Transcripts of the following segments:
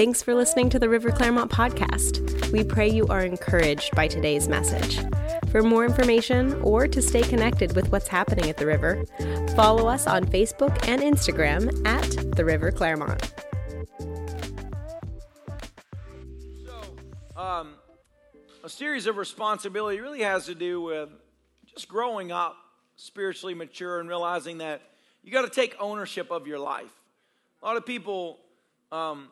Thanks for listening to the River Clermont podcast. We pray you are encouraged by today's message. For more information or to stay connected with what's happening at the river, follow us on Facebook and Instagram at the River Clermont. So, um, a series of responsibility really has to do with just growing up spiritually mature and realizing that you got to take ownership of your life. A lot of people um,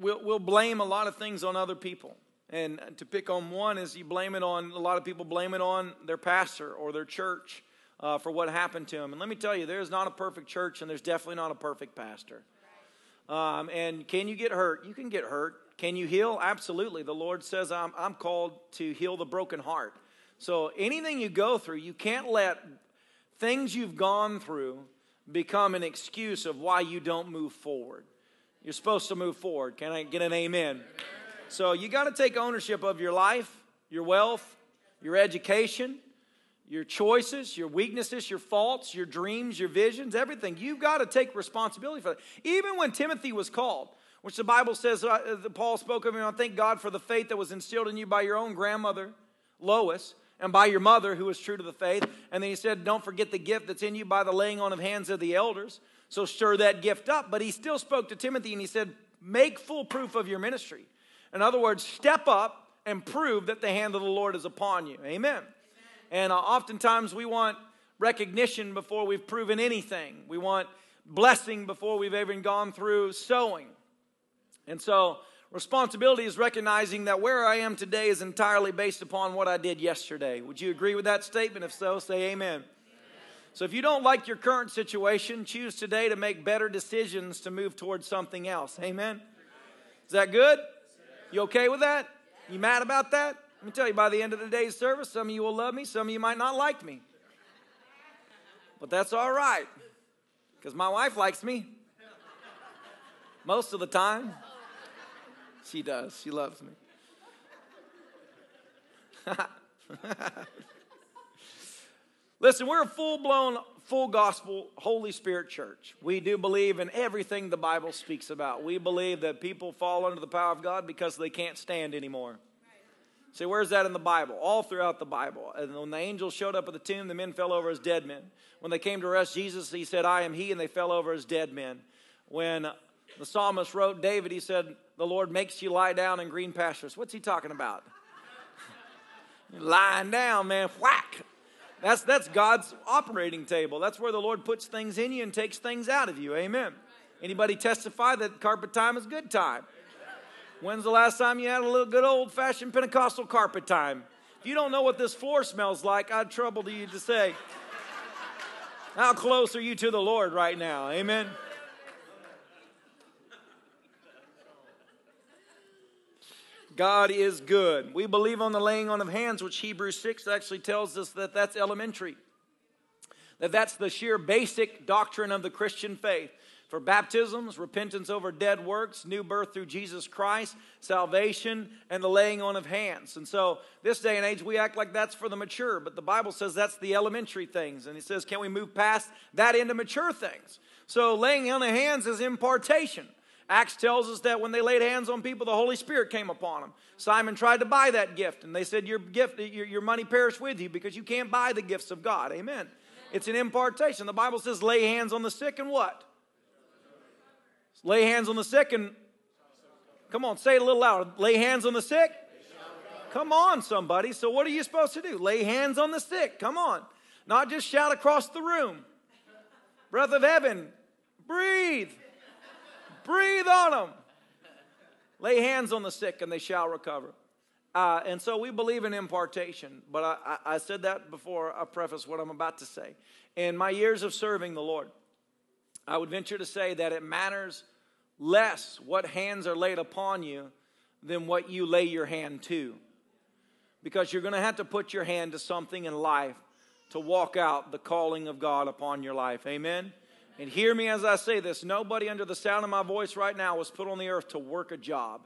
will, will blame a lot of things on other people. And to pick on one is you blame it on, a lot of people blame it on their pastor or their church uh, for what happened to them. And let me tell you, there's not a perfect church and there's definitely not a perfect pastor. Um, and can you get hurt? You can get hurt. Can you heal? Absolutely. The Lord says, I'm, I'm called to heal the broken heart. So anything you go through, you can't let things you've gone through become an excuse of why you don't move forward. You're supposed to move forward. Can I get an amen? So you got to take ownership of your life, your wealth, your education, your choices, your weaknesses, your faults, your dreams, your visions, everything. You've got to take responsibility for that. Even when Timothy was called, which the Bible says, uh, Paul spoke of him, I thank God for the faith that was instilled in you by your own grandmother, Lois, and by your mother, who was true to the faith. And then he said, Don't forget the gift that's in you by the laying on of hands of the elders. So stir that gift up. But he still spoke to Timothy and he said, Make full proof of your ministry. In other words, step up and prove that the hand of the Lord is upon you. Amen. Amen. And uh, oftentimes we want recognition before we've proven anything, we want blessing before we've even gone through sowing. And so, responsibility is recognizing that where I am today is entirely based upon what I did yesterday. Would you agree with that statement? If so, say amen. So if you don't like your current situation, choose today to make better decisions to move towards something else. Amen? Is that good? You okay with that? You mad about that? Let me tell you, by the end of the day's service, some of you will love me, some of you might not like me. But that's all right, because my wife likes me most of the time. She does, she loves me. Listen, we're a full blown, full gospel, Holy Spirit church. We do believe in everything the Bible speaks about. We believe that people fall under the power of God because they can't stand anymore. See, where's that in the Bible? All throughout the Bible. And when the angels showed up at the tomb, the men fell over as dead men. When they came to arrest Jesus, he said, I am he, and they fell over as dead men. When the psalmist wrote David, he said, The Lord makes you lie down in green pastures. What's he talking about? Lying down, man, whack. That's, that's God's operating table. That's where the Lord puts things in you and takes things out of you. Amen. Anybody testify that carpet time is good time? When's the last time you had a little good old fashioned Pentecostal carpet time? If you don't know what this floor smells like, I'd trouble you to say. How close are you to the Lord right now? Amen. God is good. We believe on the laying on of hands, which Hebrews 6 actually tells us that that's elementary. That that's the sheer basic doctrine of the Christian faith. For baptisms, repentance over dead works, new birth through Jesus Christ, salvation, and the laying on of hands. And so, this day and age, we act like that's for the mature, but the Bible says that's the elementary things. And it says, can we move past that into mature things? So, laying on of hands is impartation. Acts tells us that when they laid hands on people, the Holy Spirit came upon them. Simon tried to buy that gift, and they said, Your gift, your, your money perish with you because you can't buy the gifts of God. Amen. It's an impartation. The Bible says, lay hands on the sick and what? Lay hands on the sick and come on, say it a little louder. Lay hands on the sick. Come on, somebody. So, what are you supposed to do? Lay hands on the sick. Come on. Not just shout across the room. Breath of heaven, breathe. Breathe on them. Lay hands on the sick and they shall recover. Uh, and so we believe in impartation, but I, I, I said that before I preface what I'm about to say. In my years of serving the Lord, I would venture to say that it matters less what hands are laid upon you than what you lay your hand to. Because you're going to have to put your hand to something in life to walk out the calling of God upon your life. Amen? And hear me as I say this nobody under the sound of my voice right now was put on the earth to work a job.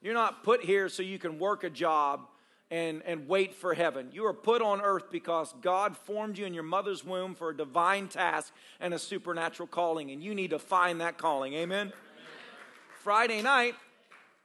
You're not put here so you can work a job and, and wait for heaven. You are put on earth because God formed you in your mother's womb for a divine task and a supernatural calling, and you need to find that calling. Amen? Friday night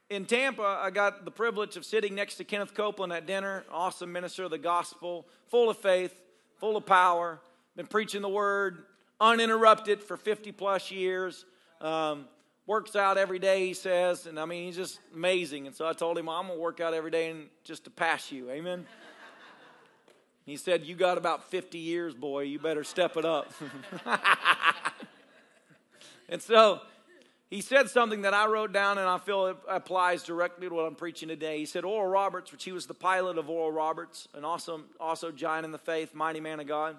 in Tampa, I got the privilege of sitting next to Kenneth Copeland at dinner, awesome minister of the gospel, full of faith, full of power, been preaching the word uninterrupted for 50 plus years. Um, works out every day, he says, and I mean, he's just amazing. And so I told him, I'm going to work out every day and just to pass you. Amen. He said, You got about 50 years, boy. You better step it up. and so he said something that I wrote down, and I feel it applies directly to what I'm preaching today. He said, Oral Roberts, which he was the pilot of Oral Roberts, an awesome, also giant in the faith, mighty man of God,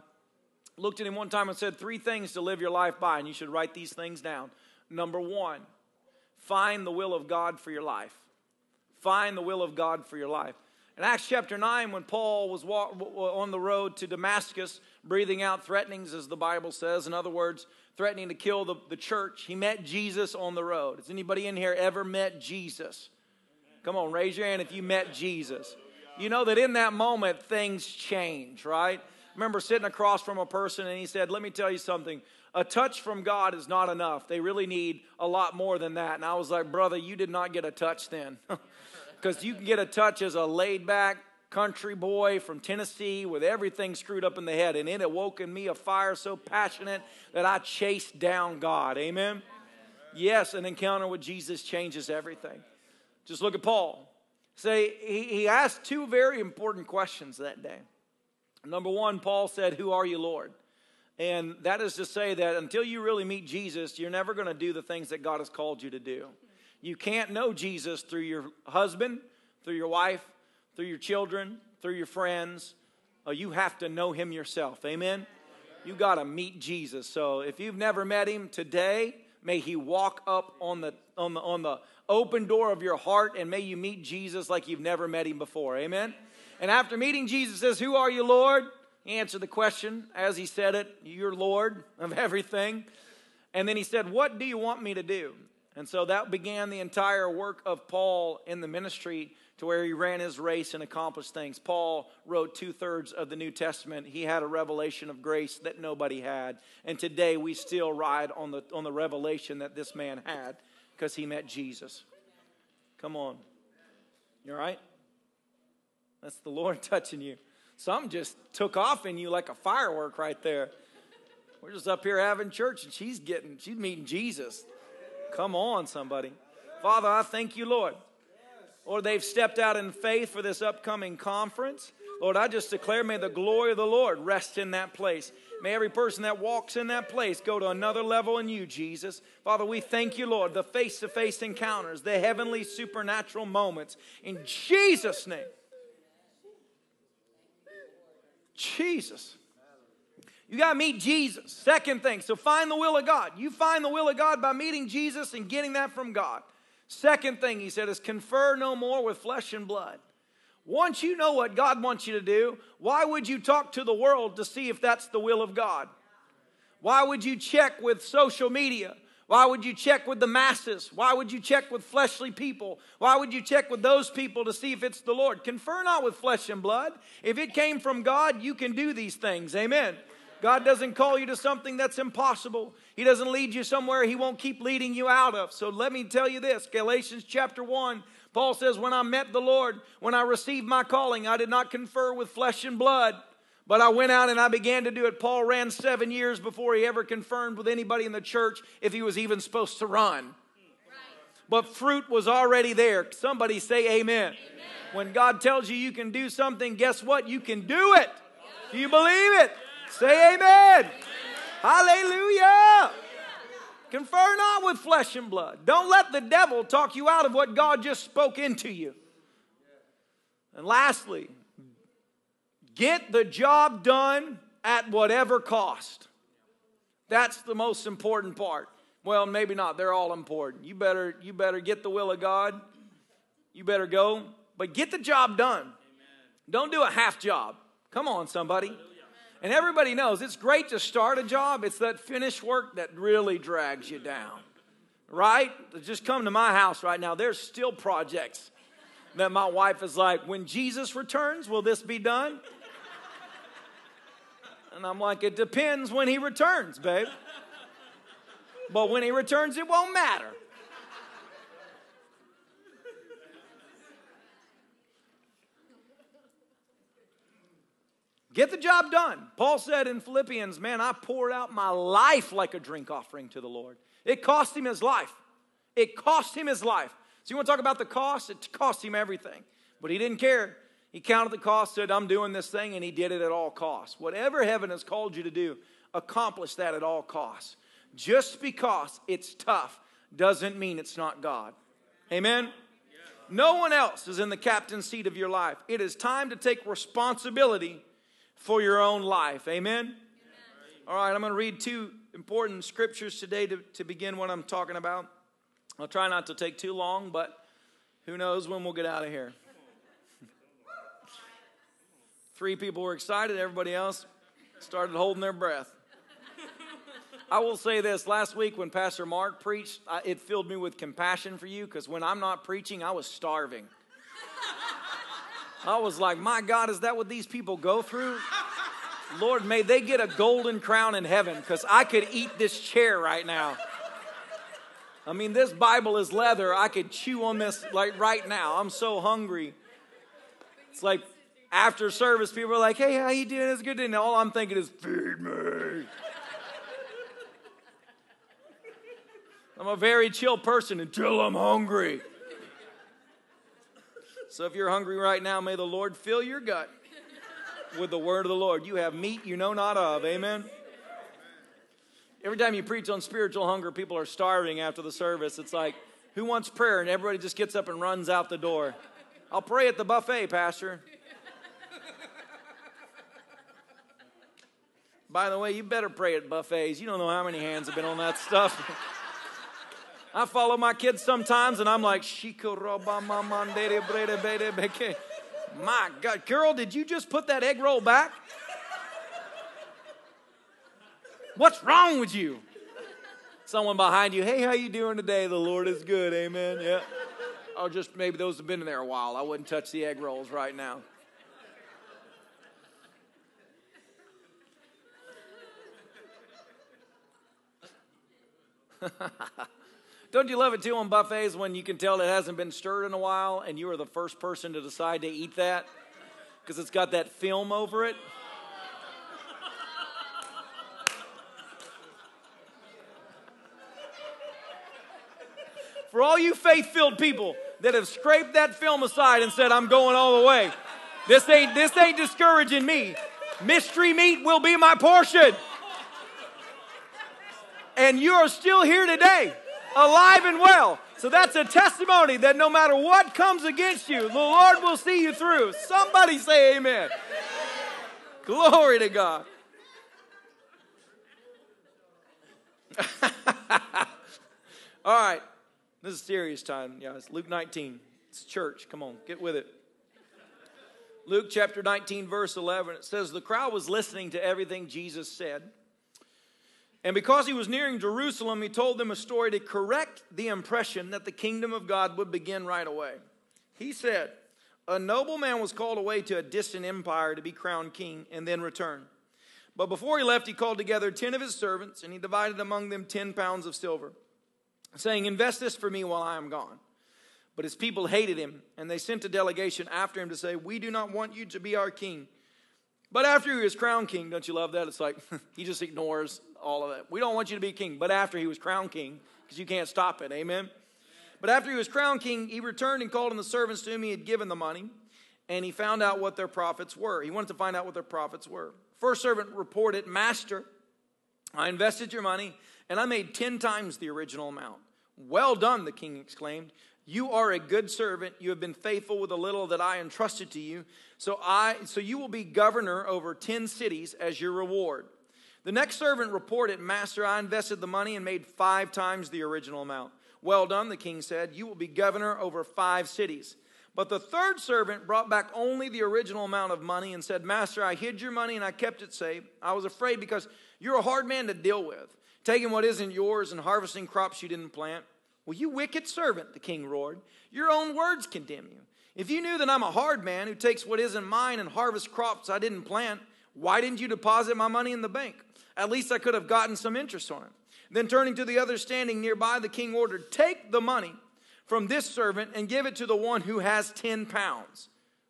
looked at him one time and said, Three things to live your life by, and you should write these things down. Number one, find the will of God for your life. Find the will of God for your life. In Acts chapter 9, when Paul was on the road to Damascus, breathing out threatenings, as the Bible says, in other words, threatening to kill the, the church, he met Jesus on the road. Has anybody in here ever met Jesus? Come on, raise your hand if you met Jesus. You know that in that moment, things change, right? Remember sitting across from a person and he said, Let me tell you something. A touch from God is not enough. They really need a lot more than that. And I was like, Brother, you did not get a touch then. because you can get a touch as a laid back country boy from Tennessee with everything screwed up in the head. And it awoke in me a fire so passionate that I chased down God. Amen? Yes, an encounter with Jesus changes everything. Just look at Paul. Say, he, he asked two very important questions that day. Number one, Paul said, Who are you, Lord? And that is to say that until you really meet Jesus, you're never going to do the things that God has called you to do. You can't know Jesus through your husband, through your wife, through your children, through your friends. Uh, you have to know him yourself. Amen? You got to meet Jesus. So if you've never met him today, may he walk up on the, on, the, on the open door of your heart and may you meet Jesus like you've never met him before. Amen? And after meeting Jesus, says, Who are you, Lord? He answered the question as he said it, You're Lord of everything. And then he said, What do you want me to do? And so that began the entire work of Paul in the ministry to where he ran his race and accomplished things. Paul wrote two thirds of the New Testament. He had a revelation of grace that nobody had. And today we still ride on the, on the revelation that this man had because he met Jesus. Come on. You all right? That's the Lord touching you. Some just took off in you like a firework right there. We're just up here having church and she's getting, she's meeting Jesus. Come on, somebody. Father, I thank you, Lord. Lord, they've stepped out in faith for this upcoming conference. Lord, I just declare, may the glory of the Lord rest in that place. May every person that walks in that place go to another level in you, Jesus. Father, we thank you, Lord, the face to face encounters, the heavenly supernatural moments. In Jesus' name. Jesus. You got to meet Jesus. Second thing, so find the will of God. You find the will of God by meeting Jesus and getting that from God. Second thing he said is confer no more with flesh and blood. Once you know what God wants you to do, why would you talk to the world to see if that's the will of God? Why would you check with social media? Why would you check with the masses? Why would you check with fleshly people? Why would you check with those people to see if it's the Lord? Confer not with flesh and blood. If it came from God, you can do these things. Amen. God doesn't call you to something that's impossible. He doesn't lead you somewhere He won't keep leading you out of. So let me tell you this Galatians chapter 1, Paul says, When I met the Lord, when I received my calling, I did not confer with flesh and blood, but I went out and I began to do it. Paul ran seven years before he ever confirmed with anybody in the church if he was even supposed to run. But fruit was already there. Somebody say amen. amen. When God tells you you can do something, guess what? You can do it. Do you believe it? Say amen. amen. Hallelujah. Confer not with flesh and blood. Don't let the devil talk you out of what God just spoke into you. And lastly, get the job done at whatever cost. That's the most important part. Well, maybe not. They're all important. You better you better get the will of God. You better go, but get the job done. Amen. Don't do a half job. Come on, somebody. And everybody knows it's great to start a job, it's that finished work that really drags you down. Right? Just come to my house right now. There's still projects that my wife is like, when Jesus returns, will this be done? And I'm like, it depends when he returns, babe. but when he returns, it won't matter. Get the job done. Paul said in Philippians, Man, I poured out my life like a drink offering to the Lord. It cost him his life. It cost him his life. So you want to talk about the cost? It cost him everything. But he didn't care. He counted the cost, said, I'm doing this thing, and he did it at all costs. Whatever heaven has called you to do, accomplish that at all costs. Just because it's tough doesn't mean it's not God. Amen? No one else is in the captain's seat of your life. It is time to take responsibility for your own life. Amen? All right, I'm going to read two important scriptures today to, to begin what I'm talking about. I'll try not to take too long, but who knows when we'll get out of here. Three people were excited, everybody else started holding their breath. I will say this last week when Pastor Mark preached, it filled me with compassion for you because when I'm not preaching, I was starving. I was like, my God, is that what these people go through? Lord, may they get a golden crown in heaven because I could eat this chair right now. I mean, this Bible is leather. I could chew on this like right now. I'm so hungry. It's like after service, people are like, "Hey, how you doing? It's good." And all I'm thinking is, "Feed me." I'm a very chill person until I'm hungry. So if you're hungry right now, may the Lord fill your gut with the word of the Lord. You have meat you know not of. Amen. Every time you preach on spiritual hunger, people are starving after the service. It's like, who wants prayer? And everybody just gets up and runs out the door. I'll pray at the buffet, Pastor. By the way, you better pray at buffets. You don't know how many hands have been on that stuff. I follow my kids sometimes and I'm like, my God, girl, did you just put that egg roll back? What's wrong with you? Someone behind you, hey, how you doing today? The Lord is good, amen. Yeah. Or just maybe those have been in there a while. I wouldn't touch the egg rolls right now. Don't you love it too on buffets when you can tell it hasn't been stirred in a while and you are the first person to decide to eat that? Because it's got that film over it. For all you faith filled people that have scraped that film aside and said, I'm going all the way, this ain't, this ain't discouraging me. Mystery meat will be my portion. And you are still here today alive and well. So that's a testimony that no matter what comes against you, the Lord will see you through. Somebody say amen. Glory to God. All right. This is serious time, guys. Luke 19. It's church. Come on, get with it. Luke chapter 19, verse 11. It says, The crowd was listening to everything Jesus said. And because he was nearing Jerusalem, he told them a story to correct the impression that the kingdom of God would begin right away. He said, A nobleman was called away to a distant empire to be crowned king and then return. But before he left, he called together ten of his servants, and he divided among them ten pounds of silver, saying, Invest this for me while I am gone. But his people hated him, and they sent a delegation after him to say, We do not want you to be our king. But after he was crowned king, don't you love that? It's like he just ignores all of that. We don't want you to be king, but after he was crowned king, because you can't stop it. Amen. But after he was crowned king, he returned and called on the servants to whom he had given the money, and he found out what their profits were. He wanted to find out what their profits were. First servant reported, Master, I invested your money, and I made ten times the original amount. Well done, the king exclaimed. You are a good servant. You have been faithful with a little that I entrusted to you. So I so you will be governor over 10 cities as your reward. The next servant reported, Master, I invested the money and made five times the original amount. Well done, the king said. You will be governor over five cities. But the third servant brought back only the original amount of money and said, Master, I hid your money and I kept it safe. I was afraid because you're a hard man to deal with, taking what isn't yours and harvesting crops you didn't plant. Well, you wicked servant, the king roared. Your own words condemn you. If you knew that I'm a hard man who takes what isn't mine and harvests crops I didn't plant, why didn't you deposit my money in the bank? At least I could have gotten some interest on it. Then turning to the other standing nearby, the king ordered, Take the money from this servant and give it to the one who has 10 pounds.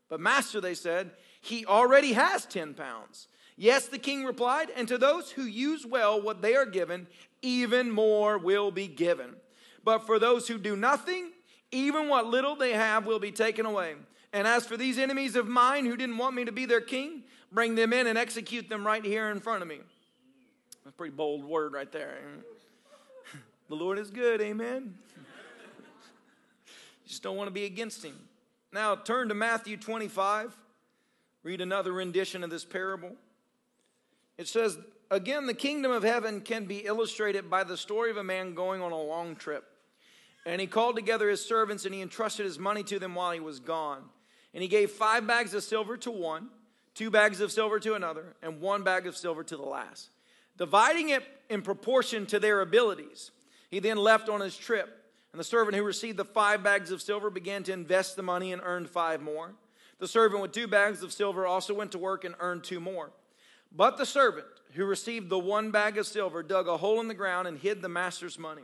But, master, they said, He already has 10 pounds. Yes, the king replied, and to those who use well what they are given, even more will be given. But for those who do nothing, even what little they have will be taken away. And as for these enemies of mine who didn't want me to be their king, bring them in and execute them right here in front of me. That's a pretty bold word right there. The Lord is good, amen. you Just don't want to be against him. Now turn to Matthew 25. Read another rendition of this parable. It says, Again, the kingdom of heaven can be illustrated by the story of a man going on a long trip. And he called together his servants and he entrusted his money to them while he was gone. And he gave five bags of silver to one, two bags of silver to another, and one bag of silver to the last, dividing it in proportion to their abilities. He then left on his trip. And the servant who received the five bags of silver began to invest the money and earned five more. The servant with two bags of silver also went to work and earned two more. But the servant who received the one bag of silver dug a hole in the ground and hid the master's money.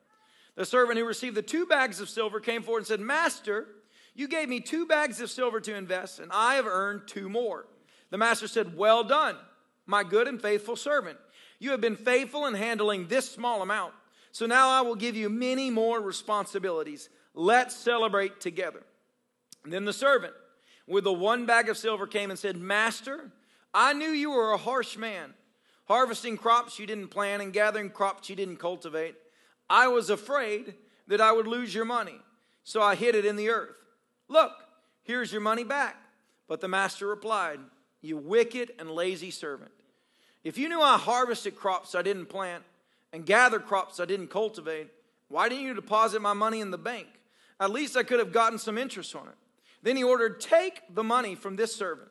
The servant who received the two bags of silver came forward and said, Master, you gave me two bags of silver to invest, and I have earned two more. The master said, Well done, my good and faithful servant. You have been faithful in handling this small amount. So now I will give you many more responsibilities. Let's celebrate together. And then the servant with the one bag of silver came and said, Master, I knew you were a harsh man, harvesting crops you didn't plant and gathering crops you didn't cultivate. I was afraid that I would lose your money, so I hid it in the earth. Look, here's your money back. But the master replied, You wicked and lazy servant. If you knew I harvested crops I didn't plant and gathered crops I didn't cultivate, why didn't you deposit my money in the bank? At least I could have gotten some interest on it. Then he ordered, Take the money from this servant,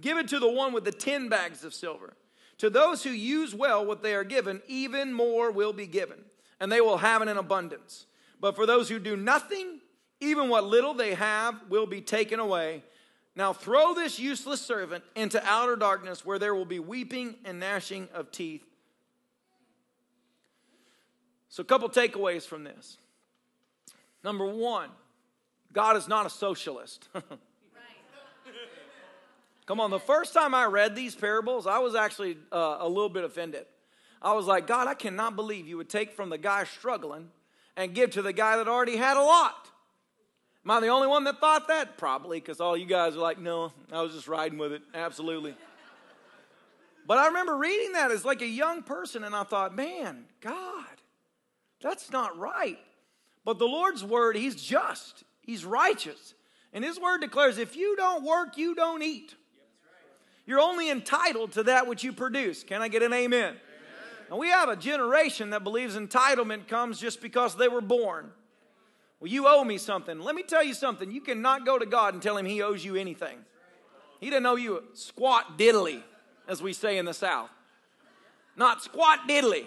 give it to the one with the 10 bags of silver. To those who use well what they are given, even more will be given and they will have it in abundance. But for those who do nothing, even what little they have will be taken away. Now throw this useless servant into outer darkness where there will be weeping and gnashing of teeth. So, a couple takeaways from this. Number one, God is not a socialist. Come on, the first time I read these parables, I was actually uh, a little bit offended. I was like, God, I cannot believe you would take from the guy struggling and give to the guy that already had a lot. Am I the only one that thought that? Probably, because all you guys are like, no, I was just riding with it. Absolutely. But I remember reading that as like a young person, and I thought, man, God, that's not right. But the Lord's word, He's just, He's righteous. And His word declares if you don't work, you don't eat. You're only entitled to that which you produce. Can I get an amen? And we have a generation that believes entitlement comes just because they were born. Well, you owe me something. Let me tell you something. You cannot go to God and tell him he owes you anything. He doesn't owe you squat diddly, as we say in the South. Not squat diddly.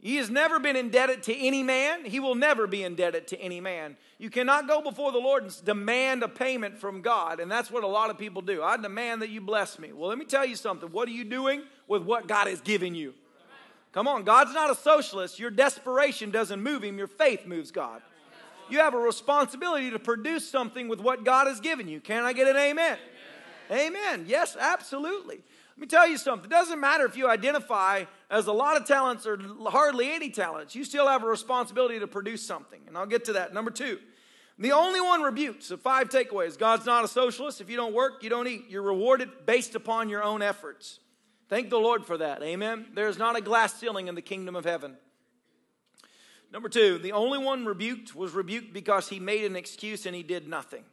He has never been indebted to any man. He will never be indebted to any man. You cannot go before the Lord and demand a payment from God. And that's what a lot of people do. I demand that you bless me. Well, let me tell you something. What are you doing with what God has given you? Come on, God's not a socialist. Your desperation doesn't move him, your faith moves God. You have a responsibility to produce something with what God has given you. Can I get an amen? Amen. amen. Yes, absolutely. Let me tell you something. It doesn't matter if you identify as a lot of talents or hardly any talents, you still have a responsibility to produce something. And I'll get to that. Number two, the only one rebuked. So, five takeaways God's not a socialist. If you don't work, you don't eat. You're rewarded based upon your own efforts. Thank the Lord for that. Amen. There is not a glass ceiling in the kingdom of heaven. Number two, the only one rebuked was rebuked because he made an excuse and he did nothing.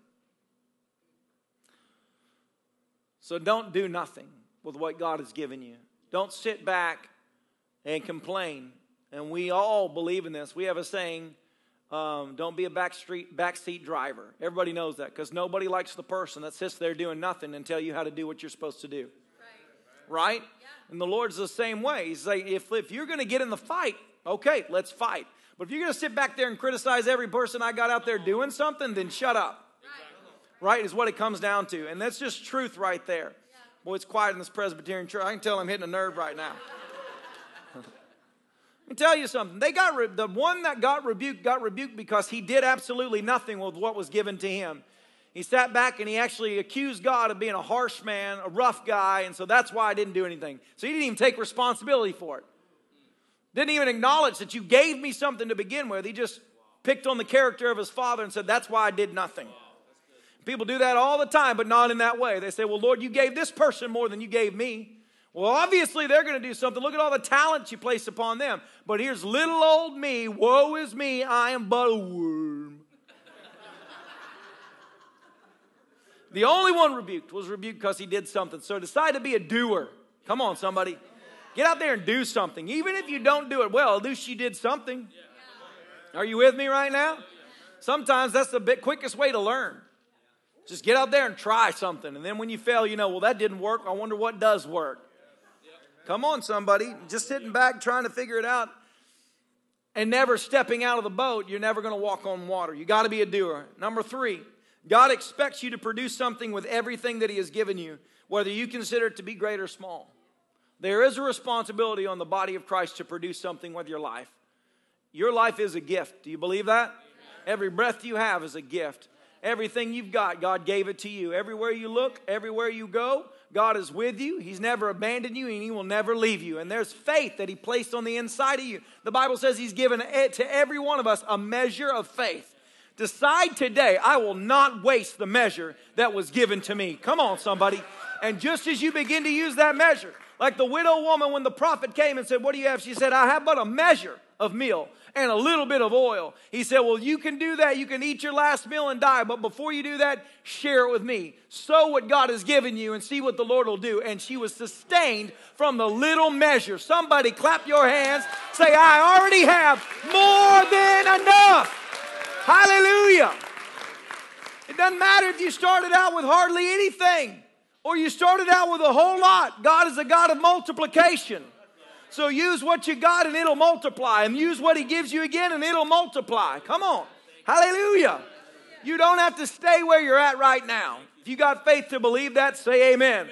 So don't do nothing with what God has given you. Don't sit back and complain. And we all believe in this. We have a saying um, don't be a backstreet, backseat driver. Everybody knows that because nobody likes the person that sits there doing nothing and tell you how to do what you're supposed to do. Right? And the Lord's the same way. He's like, if, if you're going to get in the fight, okay, let's fight. But if you're going to sit back there and criticize every person I got out there doing something, then shut up. Right, is what it comes down to. And that's just truth right there. Boy, it's quiet in this Presbyterian church. I can tell I'm hitting a nerve right now. Let me tell you something. They got re- the one that got rebuked got rebuked because he did absolutely nothing with what was given to him. He sat back and he actually accused God of being a harsh man, a rough guy, and so that's why I didn't do anything. So he didn't even take responsibility for it. Didn't even acknowledge that you gave me something to begin with. He just picked on the character of his father and said, That's why I did nothing. People do that all the time, but not in that way. They say, Well, Lord, you gave this person more than you gave me. Well, obviously they're going to do something. Look at all the talents you placed upon them. But here's little old me. Woe is me. I am but a worm. The only one rebuked was rebuked because he did something. So decide to be a doer. Come on, somebody. Get out there and do something. Even if you don't do it well, at least you did something. Are you with me right now? Sometimes that's the bit quickest way to learn. Just get out there and try something. And then when you fail, you know, well, that didn't work. I wonder what does work. Come on, somebody. Just sitting back trying to figure it out and never stepping out of the boat, you're never going to walk on water. You got to be a doer. Number three, God expects you to produce something with everything that He has given you, whether you consider it to be great or small. There is a responsibility on the body of Christ to produce something with your life. Your life is a gift. Do you believe that? Every breath you have is a gift. Everything you've got, God gave it to you. Everywhere you look, everywhere you go, God is with you. He's never abandoned you and He will never leave you. And there's faith that He placed on the inside of you. The Bible says He's given to every one of us a measure of faith. Decide today, I will not waste the measure that was given to me. Come on, somebody. And just as you begin to use that measure, like the widow woman, when the prophet came and said, What do you have? She said, I have but a measure of meal and a little bit of oil. He said, Well, you can do that. You can eat your last meal and die. But before you do that, share it with me. Sow what God has given you and see what the Lord will do. And she was sustained from the little measure. Somebody clap your hands. Say, I already have more than enough. Hallelujah. It doesn't matter if you started out with hardly anything or you started out with a whole lot. God is a God of multiplication. So use what you got and it'll multiply, and use what He gives you again and it'll multiply. Come on. Hallelujah. You don't have to stay where you're at right now. If you got faith to believe that, say amen. amen.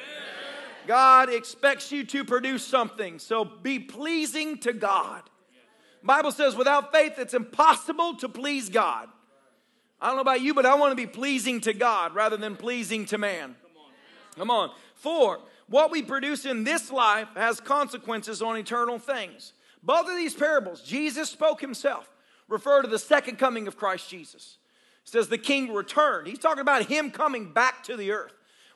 God expects you to produce something, so be pleasing to God. Bible says without faith it's impossible to please God. I don't know about you, but I want to be pleasing to God rather than pleasing to man. Come on. Four, what we produce in this life has consequences on eternal things. Both of these parables, Jesus spoke himself, refer to the second coming of Christ Jesus. It says the king returned. He's talking about him coming back to the earth,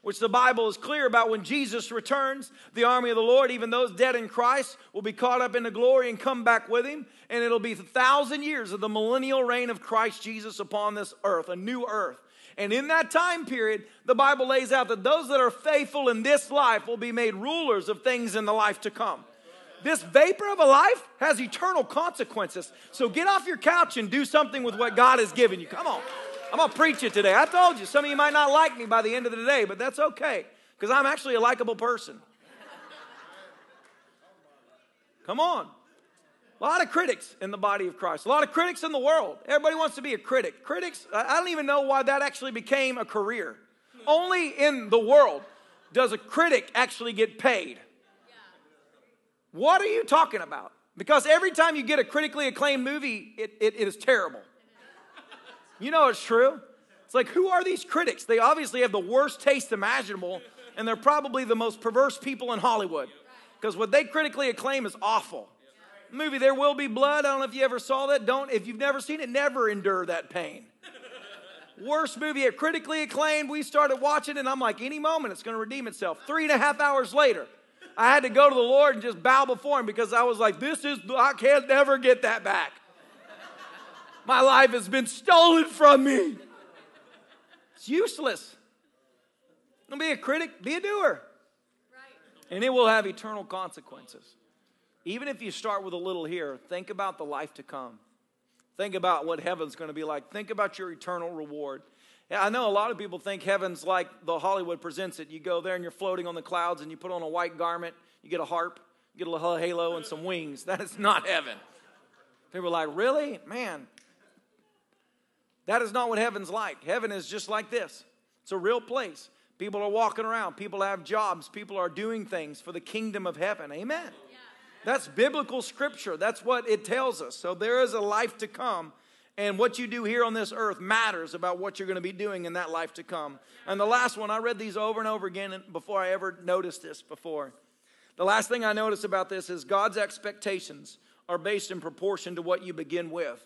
which the Bible is clear about when Jesus returns. The army of the Lord, even those dead in Christ, will be caught up into glory and come back with him. And it'll be a thousand years of the millennial reign of Christ Jesus upon this earth, a new earth. And in that time period, the Bible lays out that those that are faithful in this life will be made rulers of things in the life to come. This vapor of a life has eternal consequences. So get off your couch and do something with what God has given you. Come on. I'm going to preach it today. I told you, some of you might not like me by the end of the day, but that's okay because I'm actually a likable person. Come on. A lot of critics in the body of Christ, a lot of critics in the world. Everybody wants to be a critic. Critics, I don't even know why that actually became a career. Only in the world does a critic actually get paid. What are you talking about? Because every time you get a critically acclaimed movie, it, it, it is terrible. You know it's true. It's like, who are these critics? They obviously have the worst taste imaginable, and they're probably the most perverse people in Hollywood. Because what they critically acclaim is awful movie There Will Be Blood. I don't know if you ever saw that. Don't if you've never seen it, never endure that pain. Worst movie, critically acclaimed. We started watching, and I'm like, any moment it's going to redeem itself. Three and a half hours later, I had to go to the Lord and just bow before Him because I was like, this is I can't never get that back. My life has been stolen from me. It's useless. Don't be a critic, be a doer. And it will have eternal consequences. Even if you start with a little here, think about the life to come. Think about what heaven's going to be like. Think about your eternal reward. I know a lot of people think heaven's like the Hollywood presents it. You go there and you're floating on the clouds and you put on a white garment, you get a harp, you get a little halo and some wings. That is not heaven. People are like, really? Man, that is not what heaven's like. Heaven is just like this it's a real place. People are walking around, people have jobs, people are doing things for the kingdom of heaven. Amen. That's biblical scripture. That's what it tells us. So there is a life to come. And what you do here on this earth matters about what you're going to be doing in that life to come. And the last one, I read these over and over again before I ever noticed this before. The last thing I noticed about this is God's expectations are based in proportion to what you begin with.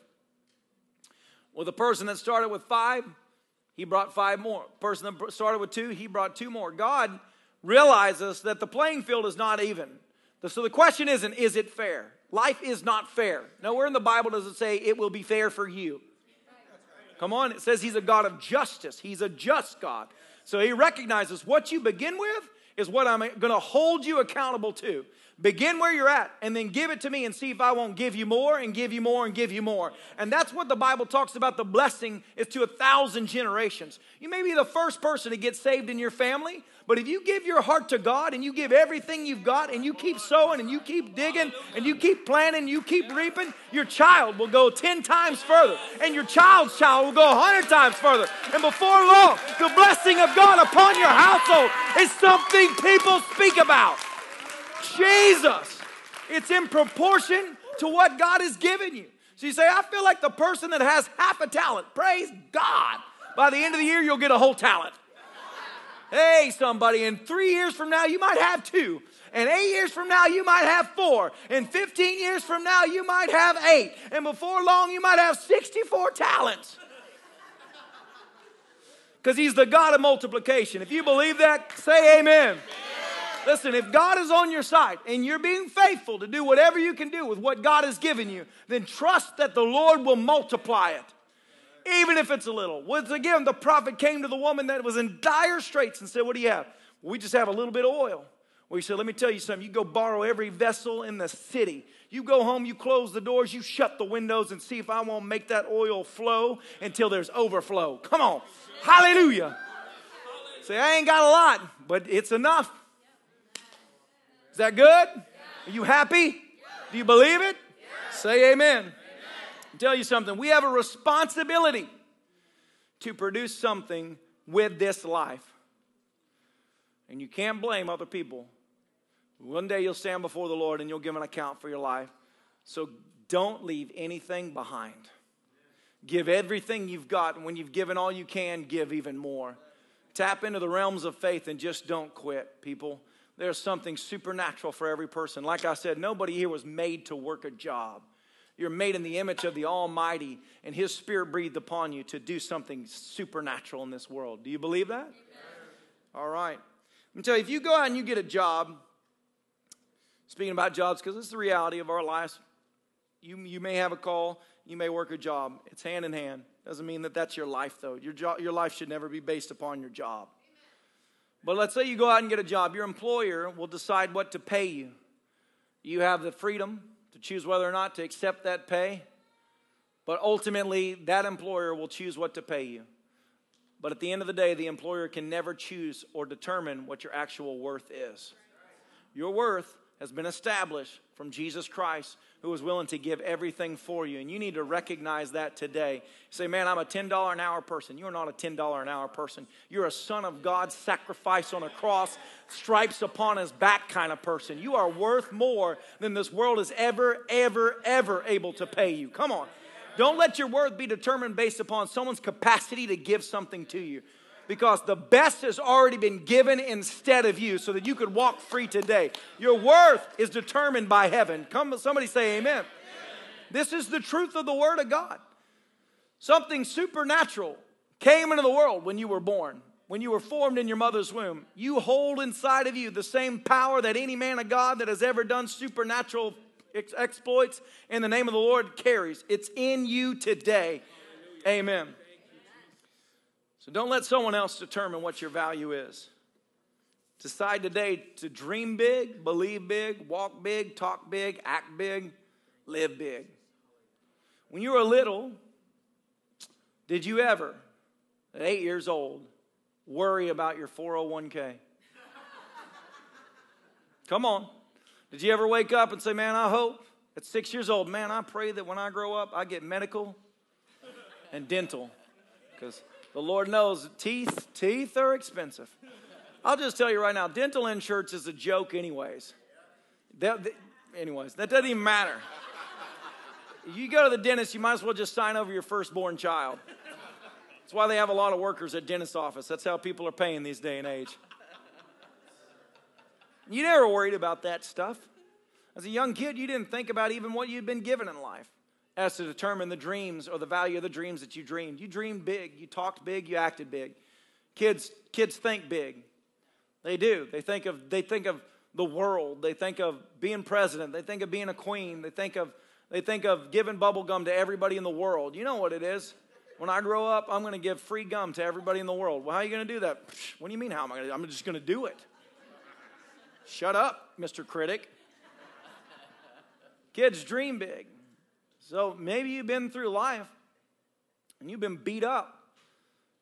Well, the person that started with five, he brought five more. Person that started with two, he brought two more. God realizes that the playing field is not even. So the question isn't, is it fair? Life is not fair. Nowhere in the Bible does it say it will be fair for you. Come on, it says he's a God of justice. He's a just God. So he recognizes what you begin with is what I'm going to hold you accountable to. Begin where you're at and then give it to me and see if I won't give you more and give you more and give you more. And that's what the Bible talks about the blessing is to a thousand generations. You may be the first person to get saved in your family, but if you give your heart to God and you give everything you've got and you keep sowing and you keep digging and you keep planting, you keep reaping, your child will go 10 times further and your child's child will go 100 times further. And before long, the blessing of God upon your household is something people speak about. Jesus. It's in proportion to what God has given you. So you say, I feel like the person that has half a talent. Praise God. By the end of the year, you'll get a whole talent. Hey, somebody, in three years from now, you might have two. And eight years from now, you might have four. And 15 years from now, you might have eight. And before long, you might have 64 talents. Because he's the God of multiplication. If you believe that, say amen. amen. Listen, if God is on your side and you're being faithful to do whatever you can do with what God has given you, then trust that the Lord will multiply it, even if it's a little. Once again, the prophet came to the woman that was in dire straits and said, What do you have? We just have a little bit of oil. Well, he said, Let me tell you something. You go borrow every vessel in the city. You go home, you close the doors, you shut the windows, and see if I won't make that oil flow until there's overflow. Come on. Hallelujah. Say, I ain't got a lot, but it's enough. Is that good? Are you happy? Do you believe it? Say amen. I'll tell you something. We have a responsibility to produce something with this life. And you can't blame other people. One day you'll stand before the Lord and you'll give an account for your life. So don't leave anything behind. Give everything you've got, and when you've given all you can, give even more. Tap into the realms of faith and just don't quit, people. There's something supernatural for every person. Like I said, nobody here was made to work a job. You're made in the image of the Almighty, and His Spirit breathed upon you to do something supernatural in this world. Do you believe that? Amen. All right. Let me tell you, if you go out and you get a job, speaking about jobs, because it's the reality of our lives, you, you may have a call, you may work a job. It's hand in hand. Doesn't mean that that's your life, though. Your, jo- your life should never be based upon your job. But let's say you go out and get a job, your employer will decide what to pay you. You have the freedom to choose whether or not to accept that pay, but ultimately, that employer will choose what to pay you. But at the end of the day, the employer can never choose or determine what your actual worth is. Your worth has been established from Jesus Christ, who was willing to give everything for you. And you need to recognize that today. Say, man, I'm a $10 an hour person. You're not a $10 an hour person. You're a son of God, sacrifice on a cross, stripes upon his back kind of person. You are worth more than this world is ever, ever, ever able to pay you. Come on. Don't let your worth be determined based upon someone's capacity to give something to you because the best has already been given instead of you so that you could walk free today. Your worth is determined by heaven. Come, somebody say amen. amen. This is the truth of the Word of God. Something supernatural came into the world when you were born. When you were formed in your mother's womb, you hold inside of you the same power that any man of God that has ever done supernatural ex- exploits in the name of the Lord carries. It's in you today. Amen. So don't let someone else determine what your value is. Decide today to dream big, believe big, walk big, talk big, act big, live big. When you were little, did you ever at eight years old, worry about your 401k? Come on. Did you ever wake up and say, Man, I hope at six years old, man, I pray that when I grow up, I get medical and dental? Because the Lord knows teeth, teeth are expensive. I'll just tell you right now, dental insurance is a joke, anyways. That, that, anyways, that doesn't even matter. You go to the dentist, you might as well just sign over your firstborn child. That's why they have a lot of workers at dentist office. That's how people are paying these day and age. You never worried about that stuff. As a young kid, you didn't think about even what you'd been given in life as to determine the dreams or the value of the dreams that you dreamed. You dreamed big, you talked big, you acted big. Kids, kids think big. They do. They think of they think of the world. They think of being president. They think of being a queen. They think of they think of giving bubble gum to everybody in the world. You know what it is. When I grow up, I'm going to give free gum to everybody in the world. Well, how are you going to do that? What do you mean, how am I going to? I'm just going to do it. Shut up, Mr. Critic. Kids dream big. So maybe you've been through life and you've been beat up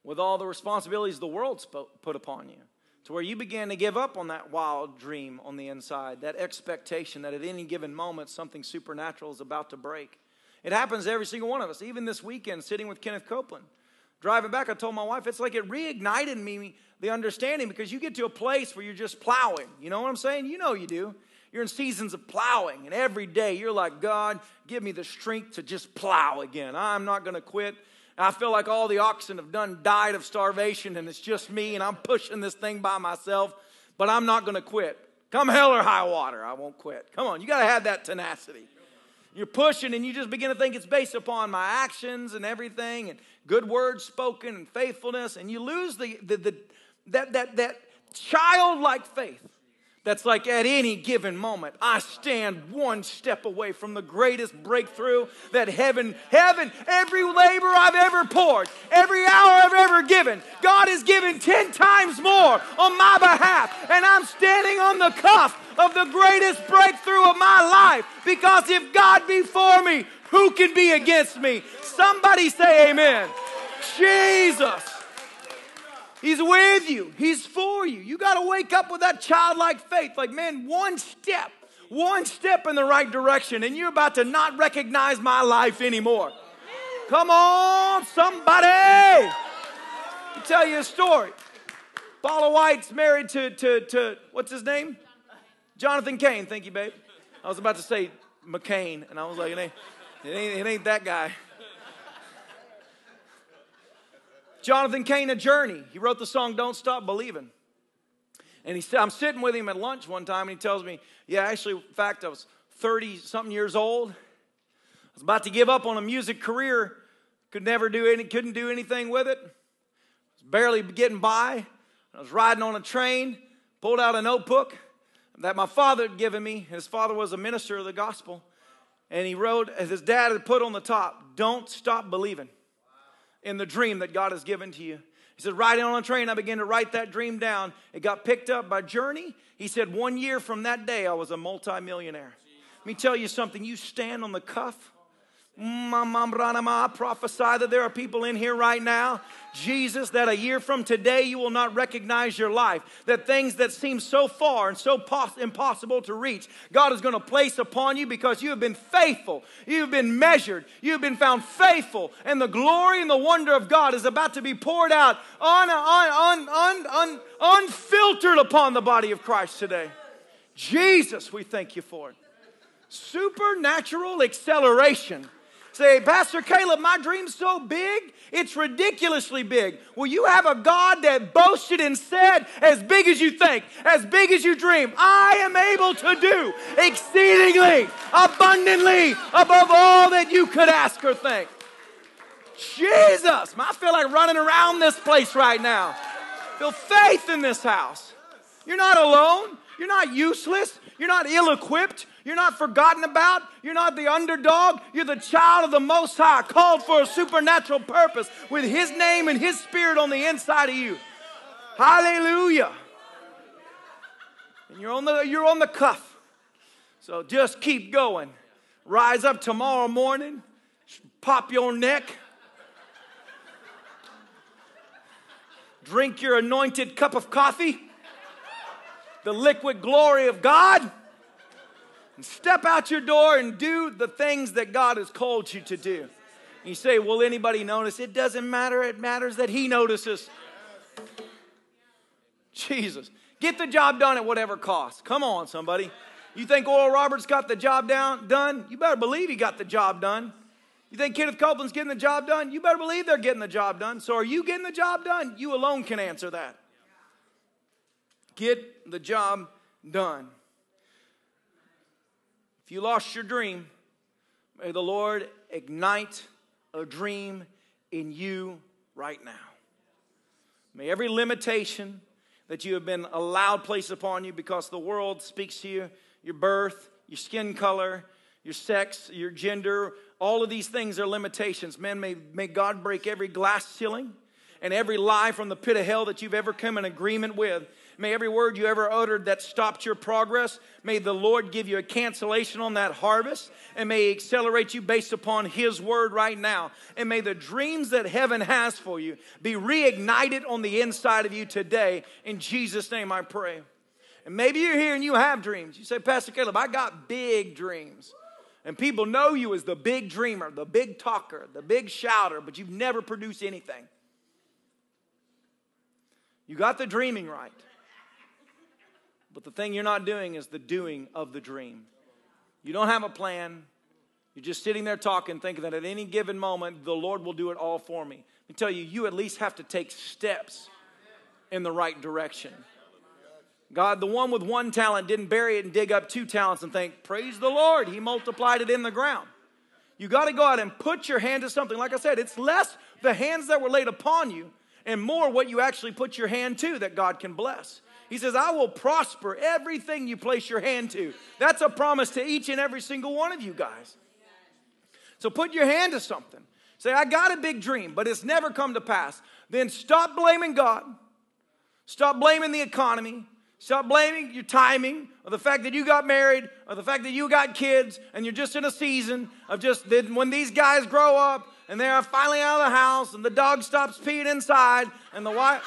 with all the responsibilities the world's put upon you to where you began to give up on that wild dream on the inside, that expectation that at any given moment something supernatural is about to break. It happens to every single one of us. Even this weekend, sitting with Kenneth Copeland, driving back, I told my wife, it's like it reignited me the understanding because you get to a place where you're just plowing. You know what I'm saying? You know you do. You're in seasons of plowing, and every day you're like, God, give me the strength to just plow again. I'm not going to quit. I feel like all the oxen have done died of starvation and it's just me and I'm pushing this thing by myself, but I'm not going to quit. Come hell or high water, I won't quit. Come on, you got to have that tenacity. You're pushing and you just begin to think it's based upon my actions and everything and good words spoken and faithfulness and you lose the, the, the that, that, that childlike faith that's like at any given moment, I stand one step away from the greatest breakthrough that heaven, heaven, every labor I've ever poured, every hour I've ever given, God has given 10 times more on my behalf. And I'm standing on the cuff of the greatest breakthrough of my life because if God be for me, who can be against me? Somebody say amen. Jesus. He's with you. He's for you. You got to wake up with that childlike faith. Like, man, one step, one step in the right direction, and you're about to not recognize my life anymore. Come on, somebody. Let me tell you a story. Paula White's married to, to, to what's his name? Jonathan Cain. Thank you, babe. I was about to say McCain, and I was like, it ain't, it ain't, it ain't that guy. Jonathan Cain, A Journey. He wrote the song Don't Stop Believing. And he said, I'm sitting with him at lunch one time, and he tells me, Yeah, actually, in fact, I was 30 something years old. I was about to give up on a music career, could never do any, couldn't do anything with it. Was barely getting by. I was riding on a train, pulled out a notebook that my father had given me. His father was a minister of the gospel. And he wrote, as his dad had put on the top, Don't stop believing in the dream that God has given to you. He said, riding on a train, I began to write that dream down. It got picked up by Journey. He said, one year from that day, I was a multimillionaire. Let me tell you something. You stand on the cuff I prophesy that there are people in here right now, Jesus, that a year from today you will not recognize your life. That things that seem so far and so pos- impossible to reach, God is going to place upon you because you have been faithful. You have been measured. You have been found faithful. And the glory and the wonder of God is about to be poured out on, on, on, on, unfiltered upon the body of Christ today. Jesus, we thank you for it. Supernatural acceleration Say, Pastor Caleb, my dream's so big, it's ridiculously big. Well, you have a God that boasted and said, as big as you think, as big as you dream, I am able to do exceedingly, abundantly, above all that you could ask or think. Jesus, I feel like running around this place right now. Feel faith in this house. You're not alone. You're not useless. You're not ill equipped. You're not forgotten about. You're not the underdog. You're the child of the Most High, called for a supernatural purpose with His name and His Spirit on the inside of you. Hallelujah. And you're on the, you're on the cuff. So just keep going. Rise up tomorrow morning, pop your neck. drink your anointed cup of coffee, the liquid glory of God, and step out your door and do the things that God has called you to do. You say, Will anybody notice? It doesn't matter. It matters that He notices. Jesus. Get the job done at whatever cost. Come on, somebody. You think Oral Roberts got the job down, done? You better believe he got the job done. You think Kenneth Copeland's getting the job done? You better believe they're getting the job done. So are you getting the job done? You alone can answer that. Get the job done. If you lost your dream, may the Lord ignite a dream in you right now. May every limitation that you have been allowed placed upon you because the world speaks to you, your birth, your skin color, your sex, your gender, all of these things are limitations. Man, may, may God break every glass ceiling and every lie from the pit of hell that you've ever come in agreement with. May every word you ever uttered that stopped your progress, may the Lord give you a cancellation on that harvest and may He accelerate you based upon His word right now. And may the dreams that heaven has for you be reignited on the inside of you today. In Jesus' name I pray. And maybe you're here and you have dreams. You say, Pastor Caleb, I got big dreams. And people know you as the big dreamer, the big talker, the big shouter, but you've never produced anything. You got the dreaming right. But the thing you're not doing is the doing of the dream. You don't have a plan. You're just sitting there talking, thinking that at any given moment, the Lord will do it all for me. Let me tell you, you at least have to take steps in the right direction. God, the one with one talent, didn't bury it and dig up two talents and think, Praise the Lord, He multiplied it in the ground. You got to go out and put your hand to something. Like I said, it's less the hands that were laid upon you and more what you actually put your hand to that God can bless. He says, I will prosper everything you place your hand to. That's a promise to each and every single one of you guys. So put your hand to something. Say, I got a big dream, but it's never come to pass. Then stop blaming God. Stop blaming the economy. Stop blaming your timing or the fact that you got married or the fact that you got kids and you're just in a season of just when these guys grow up and they're finally out of the house and the dog stops peeing inside and the wife.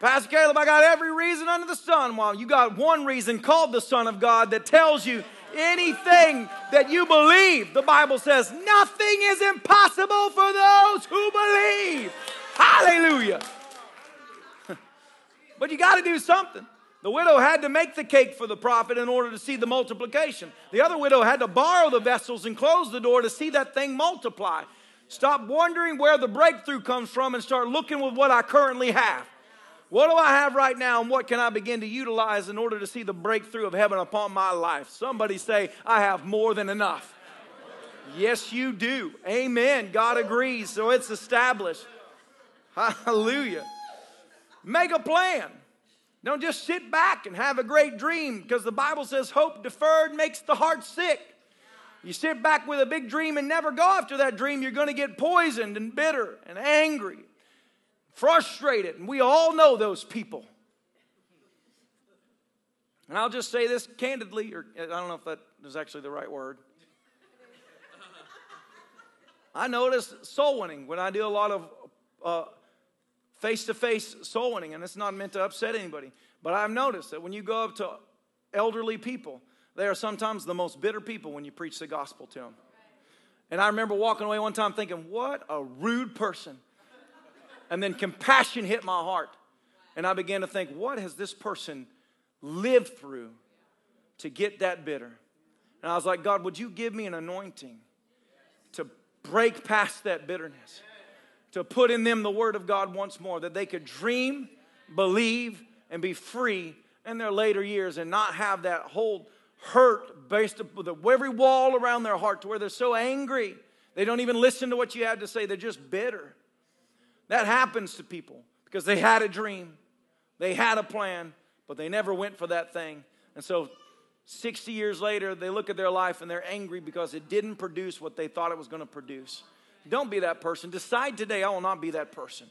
Pastor Caleb, I got every reason under the sun. Well, you got one reason called the Son of God that tells you anything that you believe. The Bible says nothing is impossible for those who believe. Hallelujah. but you got to do something. The widow had to make the cake for the prophet in order to see the multiplication. The other widow had to borrow the vessels and close the door to see that thing multiply. Stop wondering where the breakthrough comes from and start looking with what I currently have. What do I have right now, and what can I begin to utilize in order to see the breakthrough of heaven upon my life? Somebody say, I have more than enough. Yes, you do. Amen. God agrees, so it's established. Hallelujah. Make a plan. Don't just sit back and have a great dream because the Bible says hope deferred makes the heart sick. You sit back with a big dream and never go after that dream, you're going to get poisoned and bitter and angry frustrated. And we all know those people. And I'll just say this candidly, or I don't know if that is actually the right word. I notice soul winning when I do a lot of face to face soul winning, and it's not meant to upset anybody. But I've noticed that when you go up to elderly people, they are sometimes the most bitter people when you preach the gospel to them. And I remember walking away one time thinking, what a rude person. And then compassion hit my heart. And I began to think, what has this person lived through to get that bitter? And I was like, God, would you give me an anointing to break past that bitterness, to put in them the word of God once more, that they could dream, believe, and be free in their later years and not have that whole hurt based upon every wall around their heart to where they're so angry they don't even listen to what you have to say they're just bitter that happens to people because they had a dream, they had a plan, but they never went for that thing. And so 60 years later, they look at their life and they're angry because it didn't produce what they thought it was going to produce. Don't be that person. Decide today, I will not be that person.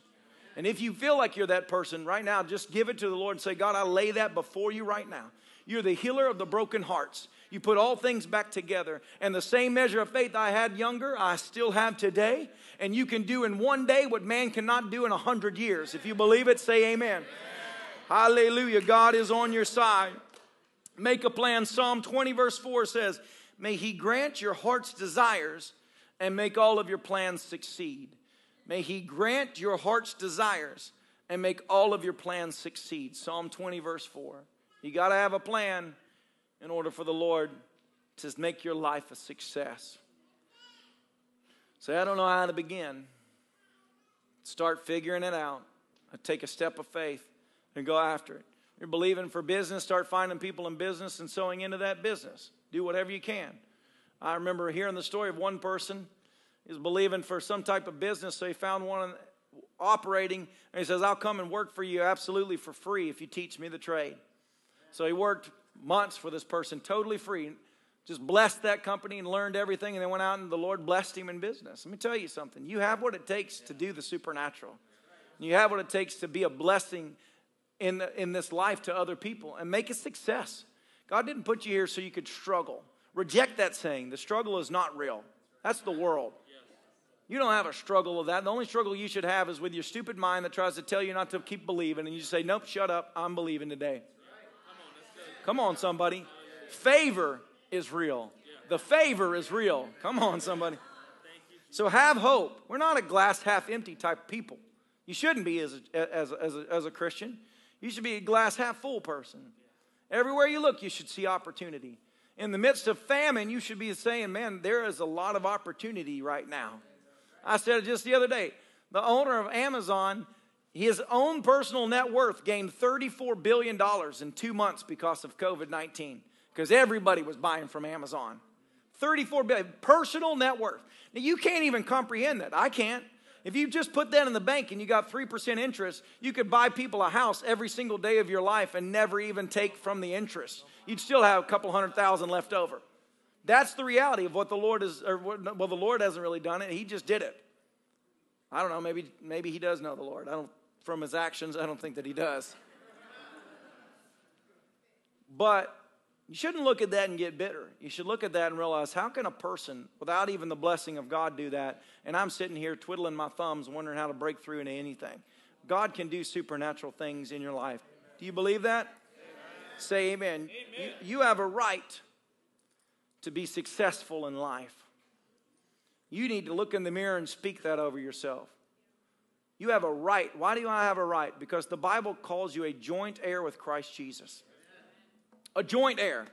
And if you feel like you're that person right now, just give it to the Lord and say, God, I lay that before you right now. You're the healer of the broken hearts. You put all things back together. And the same measure of faith I had younger, I still have today. And you can do in one day what man cannot do in a hundred years. If you believe it, say amen. amen. Hallelujah. God is on your side. Make a plan. Psalm 20, verse 4 says, May He grant your heart's desires and make all of your plans succeed. May He grant your heart's desires and make all of your plans succeed. Psalm 20, verse 4. You got to have a plan in order for the Lord to make your life a success. Say, I don't know how to begin. Start figuring it out. Take a step of faith and go after it. You're believing for business, start finding people in business and sowing into that business. Do whatever you can. I remember hearing the story of one person. He was believing for some type of business, so he found one operating, and he says, I'll come and work for you absolutely for free if you teach me the trade. So he worked months for this person, totally free. Just blessed that company and learned everything, and then went out and the Lord blessed him in business. Let me tell you something. You have what it takes to do the supernatural. You have what it takes to be a blessing in, the, in this life to other people and make a success. God didn't put you here so you could struggle. Reject that saying. The struggle is not real. That's the world. You don't have a struggle with that. The only struggle you should have is with your stupid mind that tries to tell you not to keep believing, and you say, Nope, shut up. I'm believing today. Come on, somebody. Favor is real. The favor is real. Come on, somebody. So have hope. We're not a glass half empty type people. You shouldn't be as a, as, a, as, a, as a Christian. You should be a glass half full person. Everywhere you look, you should see opportunity. In the midst of famine, you should be saying, man, there is a lot of opportunity right now. I said it just the other day. The owner of Amazon his own personal net worth gained $34 billion in two months because of COVID 19, because everybody was buying from Amazon. 34 billion personal net worth. Now you can't even comprehend that. I can't. If you just put that in the bank and you got 3% interest, you could buy people a house every single day of your life and never even take from the interest. You'd still have a couple hundred thousand left over. That's the reality of what the Lord is, or what, well, the Lord hasn't really done it. He just did it. I don't know, maybe, maybe he does know the Lord. I don't from his actions. I don't think that he does. But you shouldn't look at that and get bitter. You should look at that and realize how can a person, without even the blessing of God, do that? And I'm sitting here twiddling my thumbs, wondering how to break through into anything. God can do supernatural things in your life. Do you believe that? Amen. Say amen. amen. You, you have a right to be successful in life. You need to look in the mirror and speak that over yourself. You have a right. Why do I have a right? Because the Bible calls you a joint heir with Christ Jesus. A joint heir.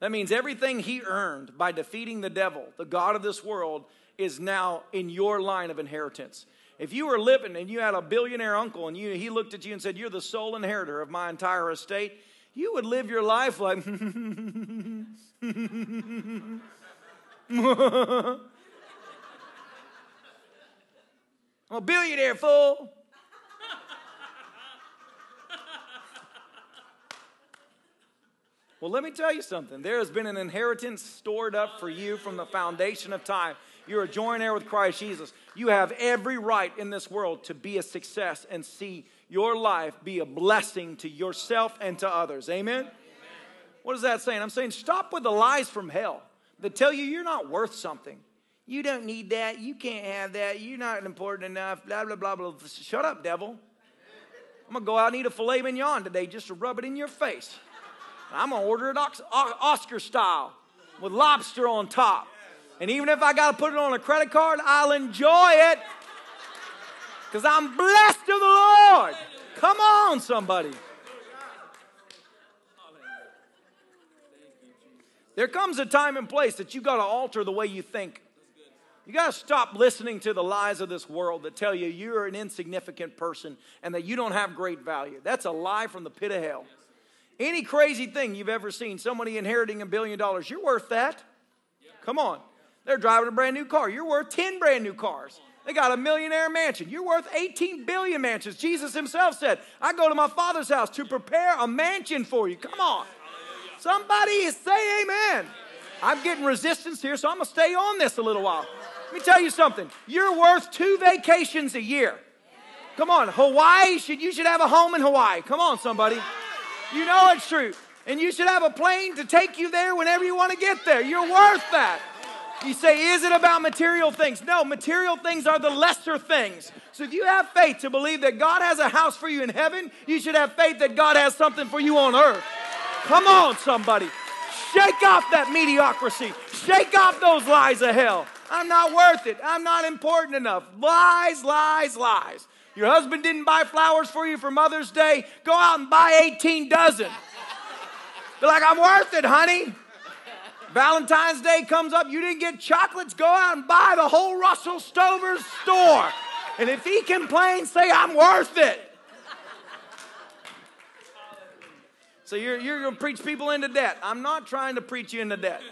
That means everything he earned by defeating the devil, the God of this world, is now in your line of inheritance. If you were living and you had a billionaire uncle and you, he looked at you and said, You're the sole inheritor of my entire estate, you would live your life like, I'm a billionaire, fool. well, let me tell you something. There has been an inheritance stored up for you from the foundation of time. You're a joint heir with Christ Jesus. You have every right in this world to be a success and see your life be a blessing to yourself and to others. Amen? Amen? What is that saying? I'm saying stop with the lies from hell that tell you you're not worth something. You don't need that. You can't have that. You're not important enough. Blah, blah, blah, blah. Shut up, devil. I'm going to go out and eat a filet mignon today just to rub it in your face. I'm going to order it Oscar style with lobster on top. And even if I got to put it on a credit card, I'll enjoy it because I'm blessed of the Lord. Come on, somebody. There comes a time and place that you got to alter the way you think. You got to stop listening to the lies of this world that tell you you're an insignificant person and that you don't have great value. That's a lie from the pit of hell. Any crazy thing you've ever seen, somebody inheriting a billion dollars, you're worth that. Come on. They're driving a brand new car. You're worth 10 brand new cars. They got a millionaire mansion. You're worth 18 billion mansions. Jesus himself said, I go to my father's house to prepare a mansion for you. Come on. Somebody say amen. I'm getting resistance here, so I'm going to stay on this a little while. Let me tell you something. You're worth two vacations a year. Come on, Hawaii should you should have a home in Hawaii. Come on, somebody. You know it's true. And you should have a plane to take you there whenever you want to get there. You're worth that. You say, is it about material things? No, material things are the lesser things. So if you have faith to believe that God has a house for you in heaven, you should have faith that God has something for you on earth. Come on, somebody. Shake off that mediocrity. Shake off those lies of hell. I'm not worth it. I'm not important enough. Lies, lies, lies. Your husband didn't buy flowers for you for Mother's Day. Go out and buy 18 dozen. Be like, I'm worth it, honey. Valentine's Day comes up, you didn't get chocolates, go out and buy the whole Russell Stover's store. And if he complains, say, I'm worth it. So you're, you're going to preach people into debt. I'm not trying to preach you into debt.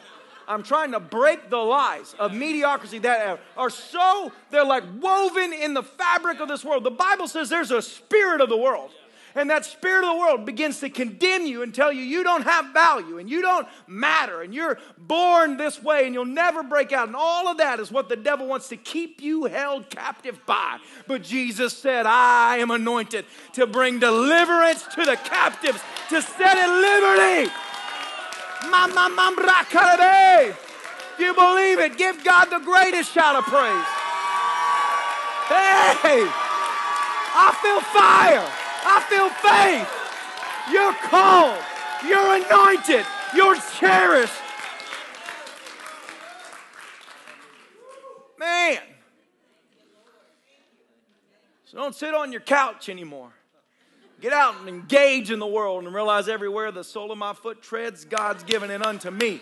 I'm trying to break the lies of mediocrity that are so, they're like woven in the fabric of this world. The Bible says there's a spirit of the world and that spirit of the world begins to condemn you and tell you you don't have value and you don't matter and you're born this way and you'll never break out. And all of that is what the devil wants to keep you held captive by. But Jesus said, I am anointed to bring deliverance to the captives, to set at liberty. If you believe it, give God the greatest shout of praise. Hey, I feel fire. I feel faith. You're called. You're anointed. You're cherished. Man. So don't sit on your couch anymore. Get out and engage in the world and realize everywhere the sole of my foot treads, God's given it unto me.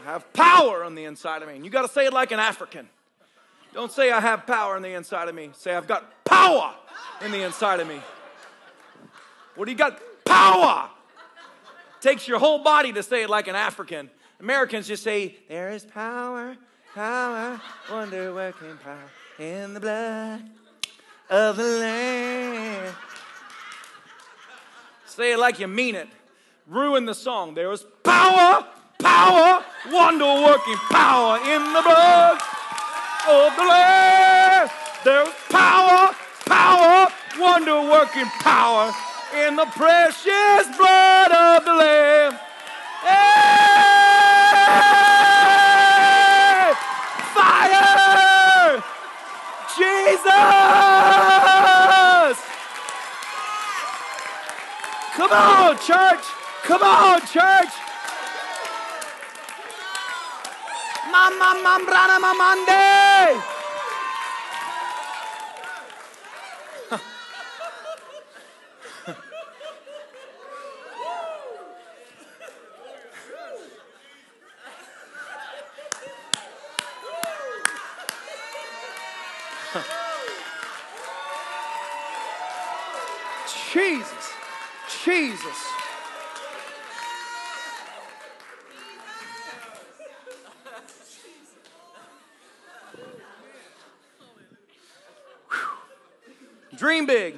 I have power on the inside of me. And you got to say it like an African. Don't say I have power on the inside of me. Say I've got power in the inside of me. What do you got? Power. Takes your whole body to say it like an African. Americans just say, There is power, power, wonder working power in the blood of the Lamb. Say it like you mean it. Ruin the song. There is power, power, wonder working power in the blood oh, of the Lamb. There's power, power, wonder working power in the precious blood of the Lamb. Hey! Fire! Jesus! Come on, church! Come on, church! Mama! Jesus. Jesus. Dream big,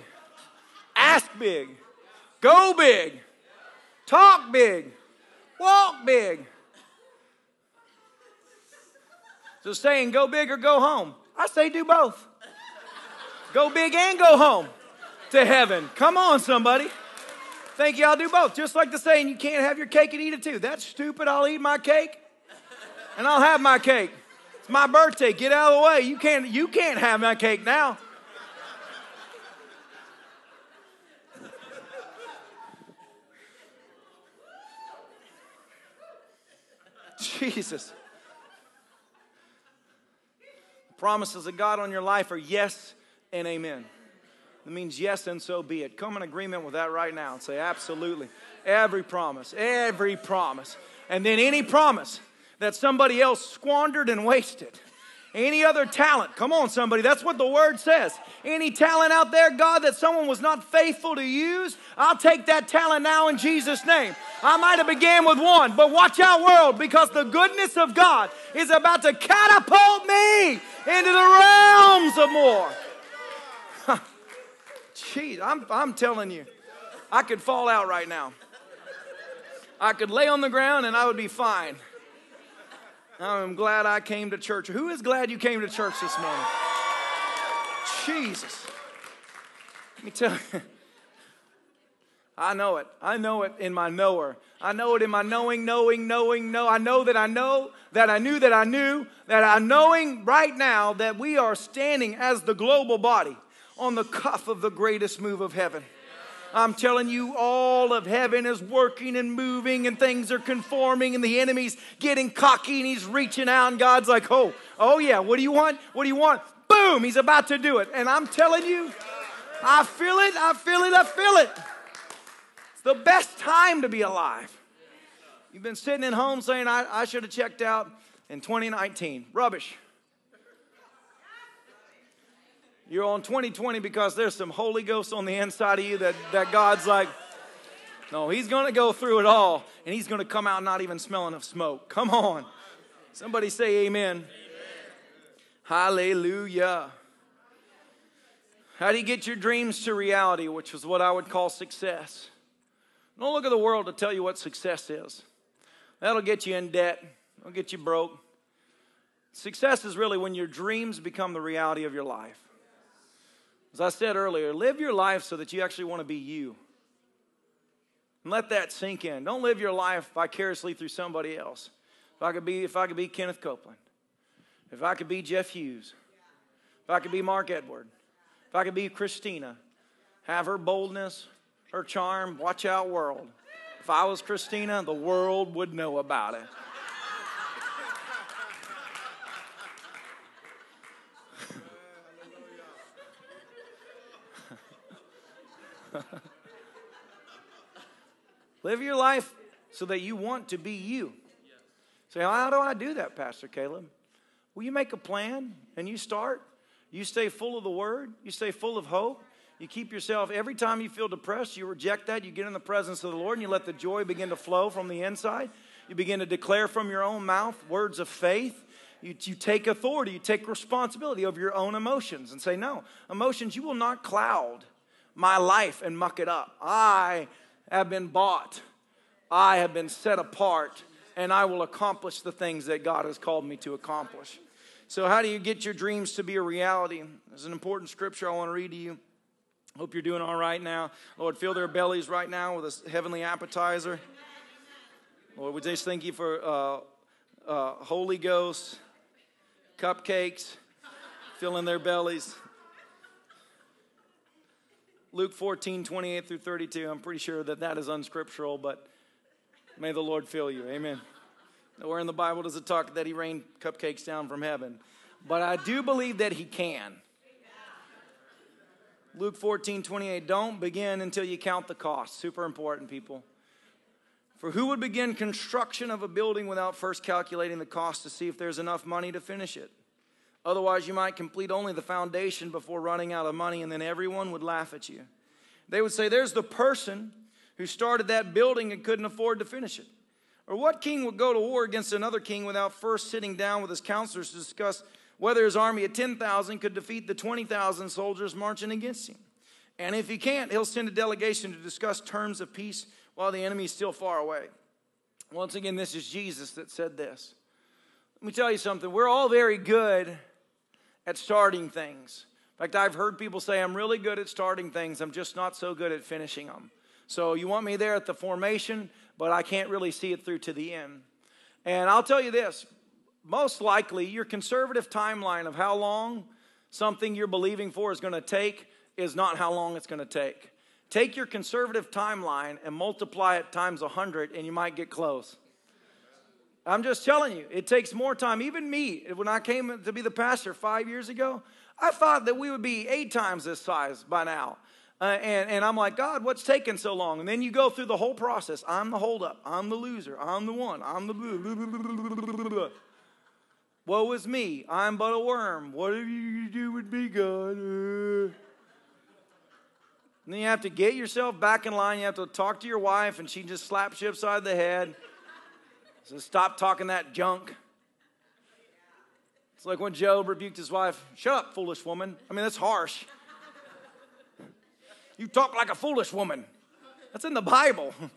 ask big, go big, talk big, walk big. So saying go big or go home. I say do both. Go big and go home to heaven. Come on, somebody. Thank you, I'll do both. Just like the saying, you can't have your cake and eat it too. That's stupid. I'll eat my cake and I'll have my cake. It's my birthday. Get out of the way. You can't, you can't have my cake now. Jesus. Promises of God on your life are yes and amen. It means yes, and so be it. Come in agreement with that right now and say, absolutely. Every promise, every promise. And then any promise that somebody else squandered and wasted. Any other talent, come on, somebody, that's what the word says. Any talent out there, God, that someone was not faithful to use, I'll take that talent now in Jesus' name. I might have began with one, but watch out, world, because the goodness of God is about to catapult me into the realms of more. Jeez, I'm, I'm telling you, I could fall out right now. I could lay on the ground and I would be fine. I'm glad I came to church. Who is glad you came to church this morning? Jesus. Let me tell you. I know it. I know it in my knower. I know it in my knowing, knowing, knowing, know. I know that I know that I knew that I knew that I'm knowing right now that we are standing as the global body on the cuff of the greatest move of heaven. I'm telling you, all of heaven is working and moving, and things are conforming, and the enemy's getting cocky and he's reaching out, and God's like, Oh, oh yeah, what do you want? What do you want? Boom, he's about to do it. And I'm telling you, I feel it, I feel it, I feel it. It's the best time to be alive. You've been sitting at home saying, I, I should have checked out in 2019. Rubbish. You're on 2020 because there's some Holy Ghost on the inside of you that, that God's like, no, He's going to go through it all and He's going to come out not even smelling of smoke. Come on. Somebody say amen. amen. Hallelujah. How do you get your dreams to reality, which is what I would call success? Don't look at the world to tell you what success is. That'll get you in debt, it'll get you broke. Success is really when your dreams become the reality of your life. As I said earlier, live your life so that you actually want to be you. And let that sink in. Don't live your life vicariously through somebody else. If I could be, if I could be Kenneth Copeland, if I could be Jeff Hughes, if I could be Mark Edward, if I could be Christina, have her boldness, her charm, watch out world. If I was Christina, the world would know about it. Live your life so that you want to be you. Say, how do I do that, Pastor Caleb? Well, you make a plan and you start. You stay full of the word, you stay full of hope. You keep yourself, every time you feel depressed, you reject that. You get in the presence of the Lord and you let the joy begin to flow from the inside. You begin to declare from your own mouth words of faith. You, you take authority, you take responsibility over your own emotions and say, No, emotions, you will not cloud my life and muck it up. I have been bought, I have been set apart, and I will accomplish the things that God has called me to accomplish. So, how do you get your dreams to be a reality? There's an important scripture I want to read to you. Hope you're doing all right now. Lord, fill their bellies right now with a heavenly appetizer. Lord, we just thank you for uh, uh, Holy Ghost, cupcakes, filling their bellies. Luke 14, 28 through 32. I'm pretty sure that that is unscriptural, but may the Lord fill you. Amen. Nowhere in the Bible does it talk that he rained cupcakes down from heaven, but I do believe that he can. Luke 14, 28. Don't begin until you count the cost. Super important, people. For who would begin construction of a building without first calculating the cost to see if there's enough money to finish it? Otherwise, you might complete only the foundation before running out of money, and then everyone would laugh at you. They would say, There's the person who started that building and couldn't afford to finish it. Or what king would go to war against another king without first sitting down with his counselors to discuss whether his army of 10,000 could defeat the 20,000 soldiers marching against him? And if he can't, he'll send a delegation to discuss terms of peace while the enemy is still far away. Once again, this is Jesus that said this. Let me tell you something. We're all very good at starting things. In fact, I've heard people say, I'm really good at starting things, I'm just not so good at finishing them. So you want me there at the formation, but I can't really see it through to the end. And I'll tell you this most likely, your conservative timeline of how long something you're believing for is going to take is not how long it's going to take. Take your conservative timeline and multiply it times 100, and you might get close. I'm just telling you, it takes more time. Even me, when I came to be the pastor five years ago, I thought that we would be eight times this size by now. Uh, and, and I'm like, God, what's taking so long? And then you go through the whole process. I'm the holdup. I'm the loser. I'm the one. I'm the Woe is me. I'm but a worm. What do you do with me, God? And then you have to get yourself back in line. You have to talk to your wife, and she just slaps you upside the head. So stop talking that junk. It's like when Job rebuked his wife, Shut up, foolish woman. I mean, that's harsh. You talk like a foolish woman. That's in the Bible.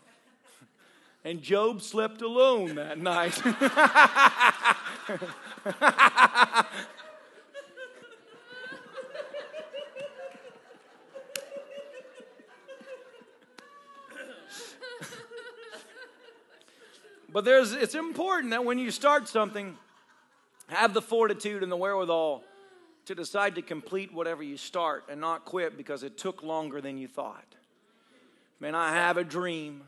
And Job slept alone that night. But there's, it's important that when you start something, have the fortitude and the wherewithal to decide to complete whatever you start and not quit because it took longer than you thought. Man, I have a dream.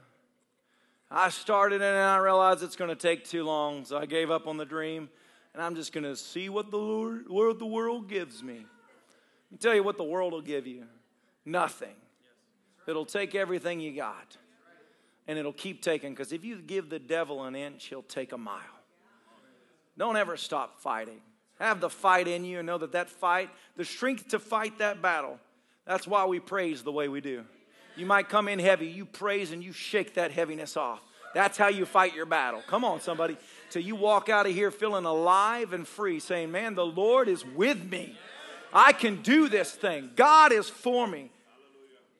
I started it and I realized it's going to take too long, so I gave up on the dream and I'm just going to see what the Lord, what the world gives me. Let me tell you what the world will give you nothing. It'll take everything you got, and it'll keep taking, because if you give the devil an inch, he'll take a mile. Don't ever stop fighting. Have the fight in you and know that that fight, the strength to fight that battle, that's why we praise the way we do. You might come in heavy, you praise and you shake that heaviness off. That's how you fight your battle. Come on, somebody. Till you walk out of here feeling alive and free, saying, Man, the Lord is with me. I can do this thing. God is for me.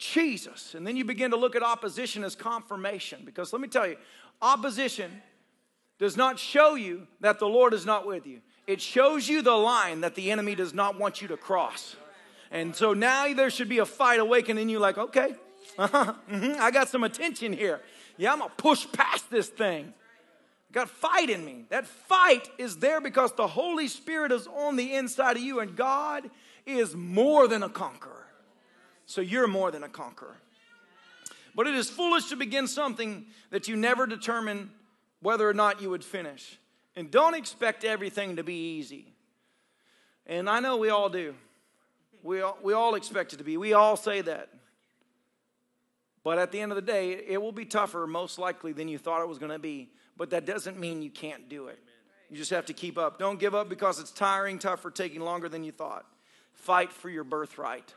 Jesus. And then you begin to look at opposition as confirmation. Because let me tell you, opposition does not show you that the Lord is not with you, it shows you the line that the enemy does not want you to cross. And so now there should be a fight awakening in you, like, okay, uh-huh, mm-hmm, I got some attention here. Yeah, I'm gonna push past this thing. got fight in me. That fight is there because the Holy Spirit is on the inside of you, and God is more than a conqueror. So you're more than a conqueror. But it is foolish to begin something that you never determine whether or not you would finish. And don't expect everything to be easy. And I know we all do. We all, we all expect it to be. We all say that. But at the end of the day, it will be tougher, most likely, than you thought it was going to be. But that doesn't mean you can't do it. You just have to keep up. Don't give up because it's tiring, tougher, taking longer than you thought. Fight for your birthright.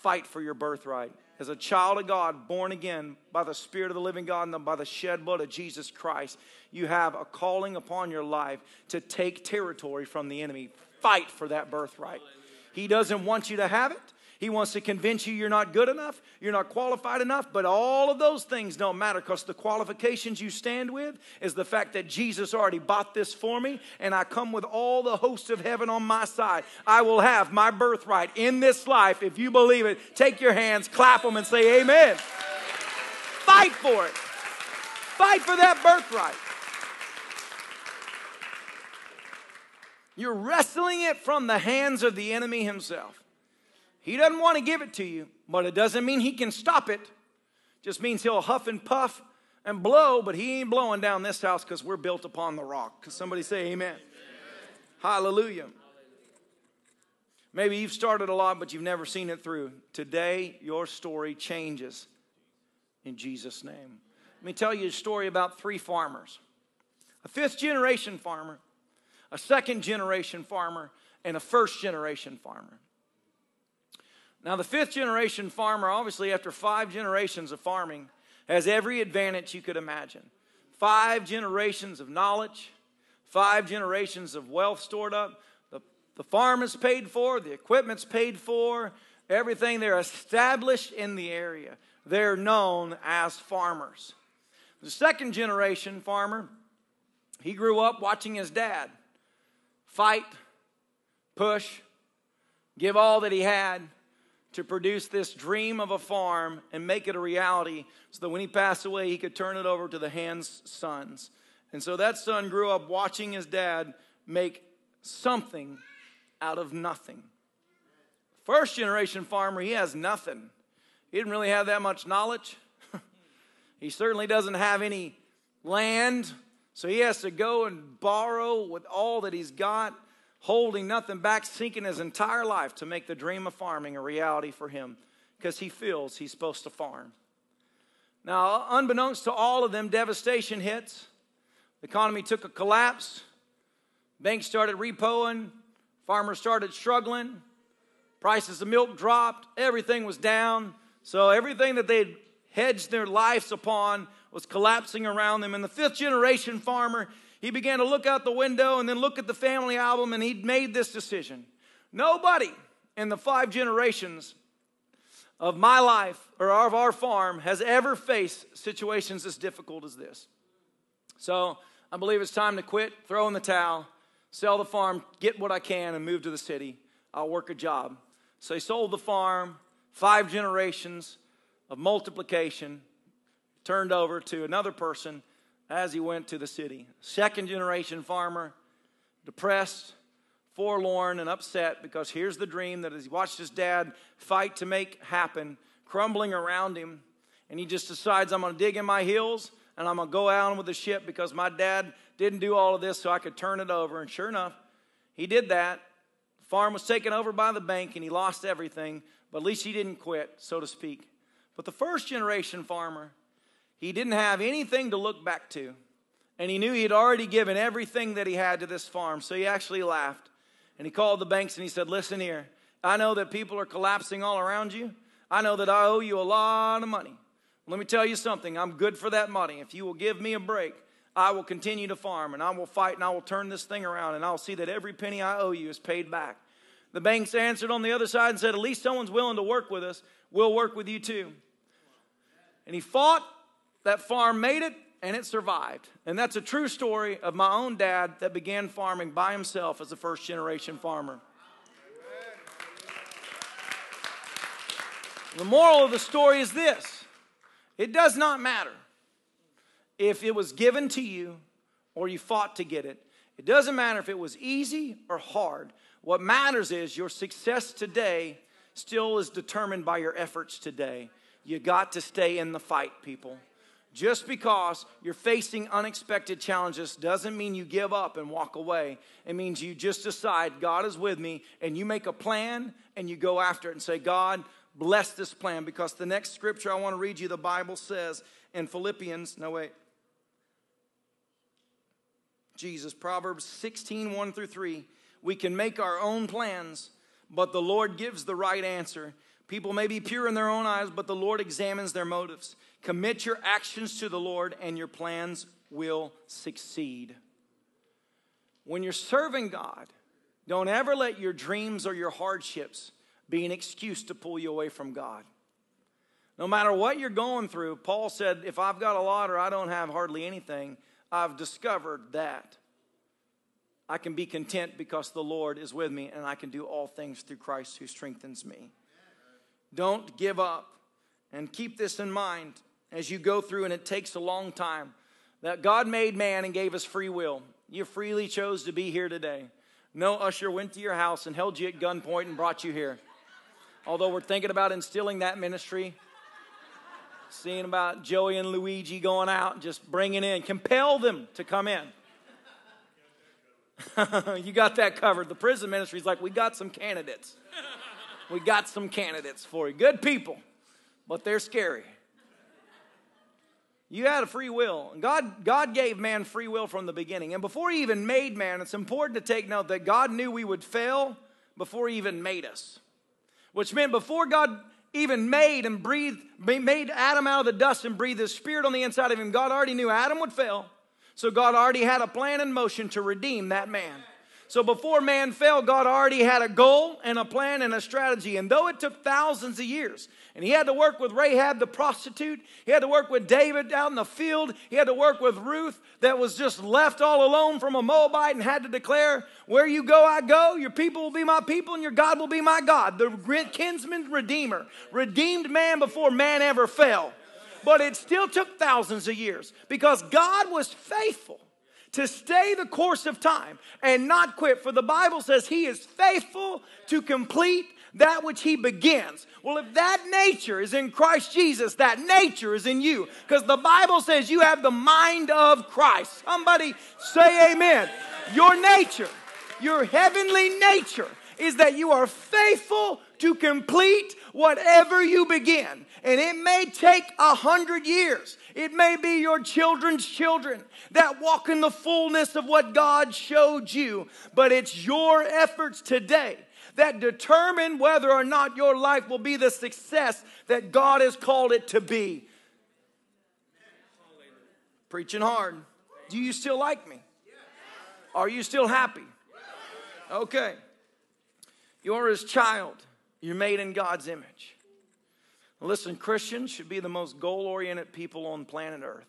Fight for your birthright. As a child of God, born again by the Spirit of the living God and by the shed blood of Jesus Christ, you have a calling upon your life to take territory from the enemy. Fight for that birthright. He doesn't want you to have it. He wants to convince you you're not good enough, you're not qualified enough, but all of those things don't matter because the qualifications you stand with is the fact that Jesus already bought this for me and I come with all the hosts of heaven on my side. I will have my birthright in this life. If you believe it, take your hands, clap them, and say, Amen. Fight for it. Fight for that birthright. You're wrestling it from the hands of the enemy himself. He doesn't want to give it to you, but it doesn't mean he can stop it. Just means he'll huff and puff and blow, but he ain't blowing down this house because we're built upon the rock. Because somebody say amen. amen. Hallelujah. Maybe you've started a lot, but you've never seen it through. Today, your story changes in Jesus' name. Let me tell you a story about three farmers a fifth generation farmer, a second generation farmer, and a first generation farmer. Now, the fifth generation farmer, obviously, after five generations of farming, has every advantage you could imagine. Five generations of knowledge, five generations of wealth stored up. The, the farm is paid for, the equipment's paid for, everything. They're established in the area. They're known as farmers. The second generation farmer, he grew up watching his dad fight, push, give all that he had to produce this dream of a farm and make it a reality so that when he passed away, he could turn it over to the hands sons. And so that son grew up watching his dad make something out of nothing. First generation farmer, he has nothing. He didn't really have that much knowledge. he certainly doesn't have any land, so he has to go and borrow with all that he's got holding nothing back, sinking his entire life to make the dream of farming a reality for him because he feels he's supposed to farm. Now, unbeknownst to all of them, devastation hits. The economy took a collapse. Banks started repoing. Farmers started struggling. Prices of milk dropped. Everything was down. So, everything that they'd hedged their lives upon was collapsing around them. And the fifth generation farmer, he began to look out the window and then look at the family album, and he'd made this decision. Nobody in the five generations of my life or of our farm has ever faced situations as difficult as this. So I believe it's time to quit, throw in the towel, sell the farm, get what I can, and move to the city. I'll work a job. So he sold the farm, five generations of multiplication, turned over to another person as he went to the city. Second generation farmer, depressed, forlorn, and upset because here's the dream that he watched his dad fight to make happen, crumbling around him, and he just decides, I'm going to dig in my heels and I'm going to go out with the ship because my dad didn't do all of this so I could turn it over. And sure enough, he did that. The farm was taken over by the bank and he lost everything, but at least he didn't quit, so to speak. But the first generation farmer, he didn't have anything to look back to. And he knew he had already given everything that he had to this farm. So he actually laughed. And he called the banks and he said, Listen here, I know that people are collapsing all around you. I know that I owe you a lot of money. Let me tell you something. I'm good for that money. If you will give me a break, I will continue to farm and I will fight and I will turn this thing around and I'll see that every penny I owe you is paid back. The banks answered on the other side and said, At least someone's willing to work with us. We'll work with you too. And he fought that farm made it and it survived. And that's a true story of my own dad that began farming by himself as a first generation farmer. The moral of the story is this it does not matter if it was given to you or you fought to get it. It doesn't matter if it was easy or hard. What matters is your success today still is determined by your efforts today. You got to stay in the fight, people. Just because you're facing unexpected challenges doesn't mean you give up and walk away. It means you just decide, God is with me, and you make a plan and you go after it and say, God, bless this plan. Because the next scripture I want to read you, the Bible says in Philippians, no, wait. Jesus, Proverbs 16, 1 through 3. We can make our own plans, but the Lord gives the right answer. People may be pure in their own eyes, but the Lord examines their motives. Commit your actions to the Lord, and your plans will succeed. When you're serving God, don't ever let your dreams or your hardships be an excuse to pull you away from God. No matter what you're going through, Paul said, if I've got a lot or I don't have hardly anything, I've discovered that I can be content because the Lord is with me and I can do all things through Christ who strengthens me. Don't give up. And keep this in mind as you go through, and it takes a long time. That God made man and gave us free will. You freely chose to be here today. No usher went to your house and held you at gunpoint and brought you here. Although we're thinking about instilling that ministry, seeing about Joey and Luigi going out and just bringing in, compel them to come in. you got that covered. The prison ministry is like, we got some candidates we got some candidates for you. Good people, but they're scary. You had a free will. God, God gave man free will from the beginning. And before he even made man, it's important to take note that God knew we would fail before he even made us. Which meant before God even made and breathed, made Adam out of the dust and breathed his spirit on the inside of him, God already knew Adam would fail. So God already had a plan in motion to redeem that man. So before man fell, God already had a goal and a plan and a strategy. And though it took thousands of years, and he had to work with Rahab the prostitute, he had to work with David out in the field, he had to work with Ruth that was just left all alone from a Moabite and had to declare, Where you go, I go, your people will be my people, and your God will be my God. The kinsman redeemer, redeemed man before man ever fell. But it still took thousands of years because God was faithful to stay the course of time and not quit. For the Bible says he is faithful to complete that which he begins. Well, if that nature is in Christ Jesus, that nature is in you. Because the Bible says you have the mind of Christ. Somebody say amen. Your nature, your heavenly nature, is that you are faithful to complete whatever you begin. And it may take a hundred years. It may be your children's children that walk in the fullness of what God showed you. But it's your efforts today that determine whether or not your life will be the success that God has called it to be. Preaching hard. Do you still like me? Are you still happy? Okay. You're his child. You're made in God's image. Listen, Christians should be the most goal oriented people on planet Earth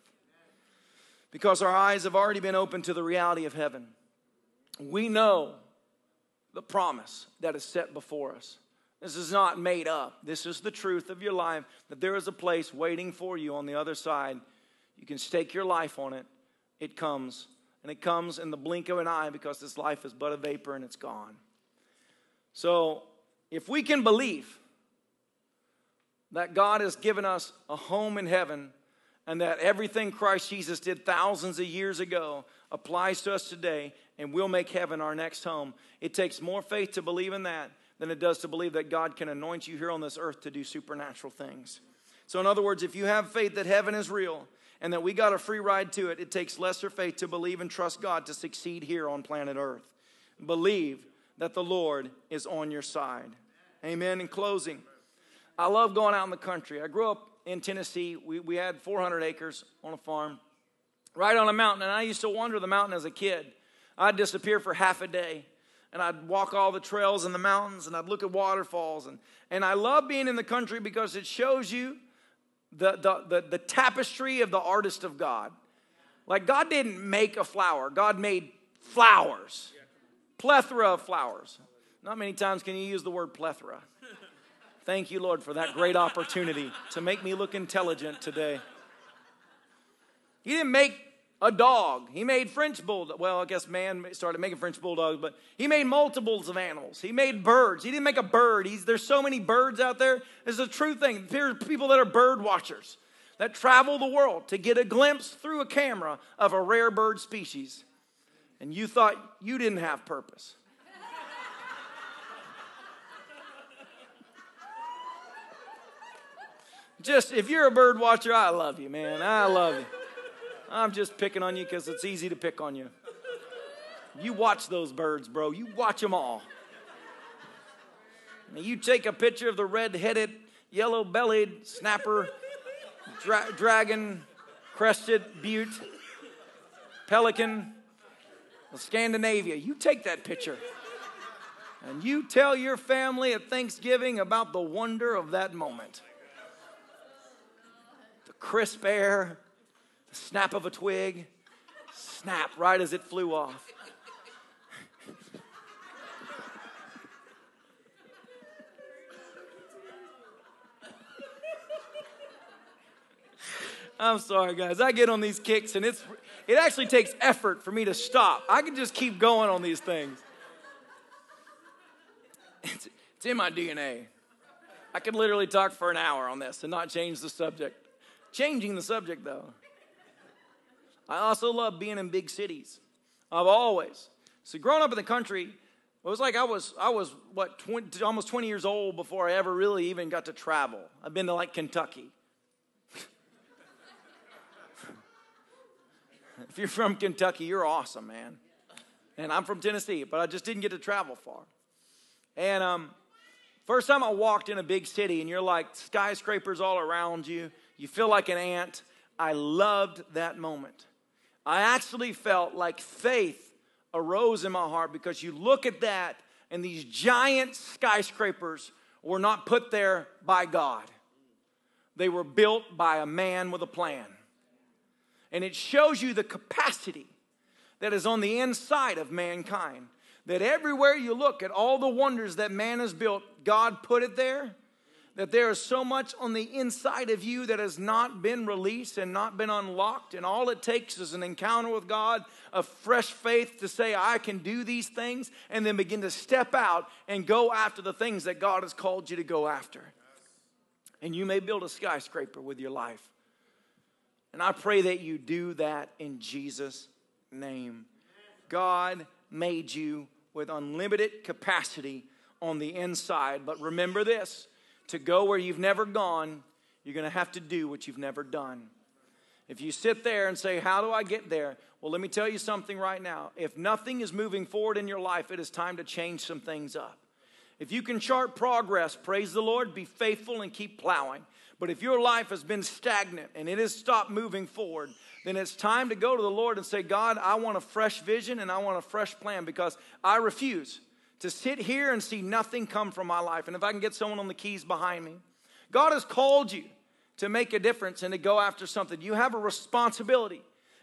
because our eyes have already been opened to the reality of heaven. We know the promise that is set before us. This is not made up. This is the truth of your life that there is a place waiting for you on the other side. You can stake your life on it, it comes. And it comes in the blink of an eye because this life is but a vapor and it's gone. So, if we can believe that God has given us a home in heaven and that everything Christ Jesus did thousands of years ago applies to us today and we'll make heaven our next home, it takes more faith to believe in that than it does to believe that God can anoint you here on this earth to do supernatural things. So, in other words, if you have faith that heaven is real and that we got a free ride to it, it takes lesser faith to believe and trust God to succeed here on planet earth. Believe that the Lord is on your side. Amen. In closing, I love going out in the country. I grew up in Tennessee. We, we had 400 acres on a farm right on a mountain, and I used to wander the mountain as a kid. I'd disappear for half a day and I'd walk all the trails in the mountains and I'd look at waterfalls. And, and I love being in the country because it shows you the, the, the, the tapestry of the artist of God. Like, God didn't make a flower, God made flowers, plethora of flowers. Not many times can you use the word plethora. Thank you, Lord, for that great opportunity to make me look intelligent today. He didn't make a dog. He made French bulldog. Well, I guess man started making French bulldogs, but he made multiples of animals. He made birds. He didn't make a bird. He's, there's so many birds out there. It's a true thing. There's people that are bird watchers that travel the world to get a glimpse through a camera of a rare bird species. And you thought you didn't have purpose. Just if you're a bird watcher, I love you, man. I love you. I'm just picking on you because it's easy to pick on you. You watch those birds, bro. You watch them all. you take a picture of the red headed, yellow bellied snapper, dra- dragon, crested butte, pelican, Scandinavia. You take that picture and you tell your family at Thanksgiving about the wonder of that moment. Crisp air, the snap of a twig, snap right as it flew off. I'm sorry, guys. I get on these kicks, and it's it actually takes effort for me to stop. I can just keep going on these things. It's, it's in my DNA. I could literally talk for an hour on this and not change the subject. Changing the subject, though. I also love being in big cities. I've always. So growing up in the country, it was like I was I was what 20, almost 20 years old before I ever really even got to travel. I've been to like Kentucky. if you're from Kentucky, you're awesome, man. And I'm from Tennessee, but I just didn't get to travel far. And um, first time I walked in a big city, and you're like skyscrapers all around you, you feel like an ant. I loved that moment. I actually felt like faith arose in my heart because you look at that and these giant skyscrapers were not put there by God. They were built by a man with a plan. And it shows you the capacity that is on the inside of mankind. That everywhere you look at all the wonders that man has built, God put it there that there is so much on the inside of you that has not been released and not been unlocked. And all it takes is an encounter with God, a fresh faith to say, I can do these things, and then begin to step out and go after the things that God has called you to go after. And you may build a skyscraper with your life. And I pray that you do that in Jesus' name. God made you with unlimited capacity on the inside. But remember this to go where you've never gone, you're going to have to do what you've never done. If you sit there and say, How do I get there? Well, let me tell you something right now. If nothing is moving forward in your life, it is time to change some things up. If you can chart progress, praise the Lord, be faithful and keep plowing. But if your life has been stagnant and it has stopped moving forward, then it's time to go to the Lord and say, God, I want a fresh vision and I want a fresh plan because I refuse to sit here and see nothing come from my life. And if I can get someone on the keys behind me, God has called you to make a difference and to go after something. You have a responsibility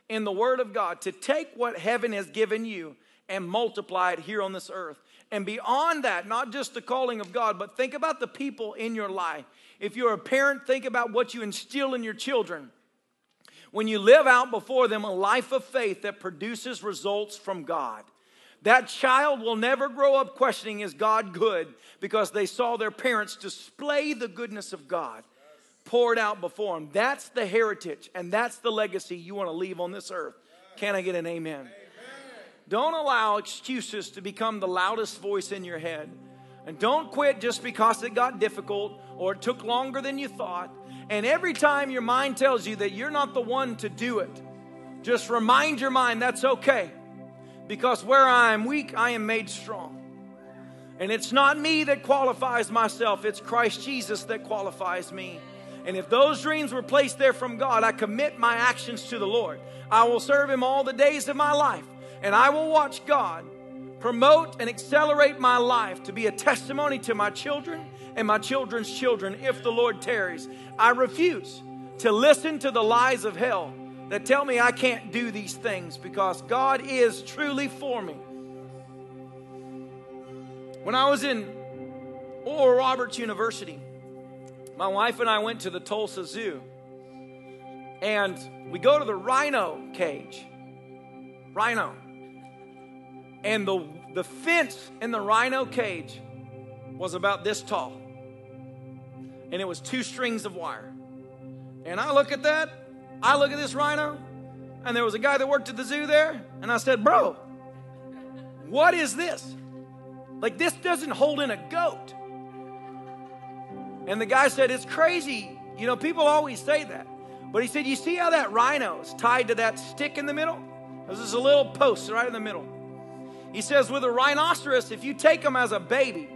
in the Word of God to take what heaven has given you and multiply it here on this earth. And beyond that, not just the calling of God, but think about the people in your life. If you're a parent, think about what you instill in your children. when you live out before them a life of faith that produces results from God. That child will never grow up questioning, is God good? Because they saw their parents display the goodness of God poured out before them. That's the heritage and that's the legacy you want to leave on this earth. Can I get an amen? amen? Don't allow excuses to become the loudest voice in your head. And don't quit just because it got difficult or it took longer than you thought. And every time your mind tells you that you're not the one to do it, just remind your mind that's okay. Because where I am weak, I am made strong. And it's not me that qualifies myself, it's Christ Jesus that qualifies me. And if those dreams were placed there from God, I commit my actions to the Lord. I will serve Him all the days of my life, and I will watch God promote and accelerate my life to be a testimony to my children and my children's children if the Lord tarries. I refuse to listen to the lies of hell that tell me I can't do these things because God is truly for me. When I was in Oral Roberts University, my wife and I went to the Tulsa Zoo and we go to the rhino cage. Rhino. And the, the fence in the rhino cage was about this tall. And it was two strings of wire. And I look at that, I look at this rhino, and there was a guy that worked at the zoo there, and I said, Bro, what is this? Like, this doesn't hold in a goat. And the guy said, It's crazy. You know, people always say that. But he said, You see how that rhino is tied to that stick in the middle? This is a little post right in the middle. He says, with a rhinoceros, if you take them as a baby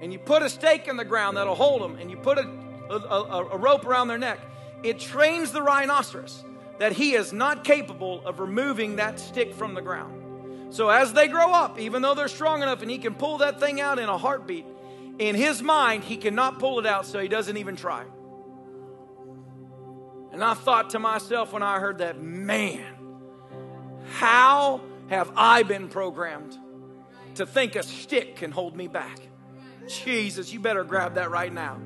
and you put a stake in the ground that'll hold them and you put a, a, a rope around their neck, it trains the rhinoceros that he is not capable of removing that stick from the ground. So as they grow up, even though they're strong enough and he can pull that thing out in a heartbeat, in his mind, he cannot pull it out, so he doesn't even try. And I thought to myself when I heard that, man, how have I been programmed to think a stick can hold me back? Jesus, you better grab that right now.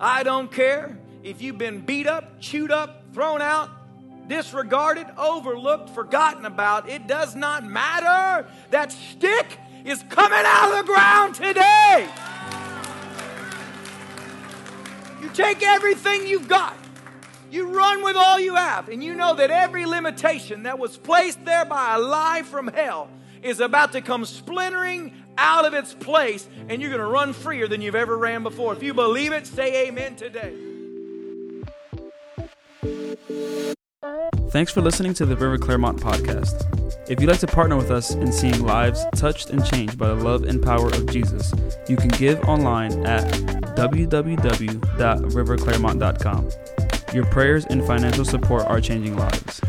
I don't care if you've been beat up, chewed up, thrown out, disregarded, overlooked, forgotten about. It does not matter. That stick is coming out of the ground today. You take everything you've got you run with all you have, and you know that every limitation that was placed there by a lie from hell is about to come splintering out of its place, and you're going to run freer than you've ever ran before. If you believe it, say amen today. Thanks for listening to the River Clermont podcast. If you'd like to partner with us in seeing lives touched and changed by the love and power of Jesus, you can give online at www.riverclermont.com. Your prayers and financial support are changing lives.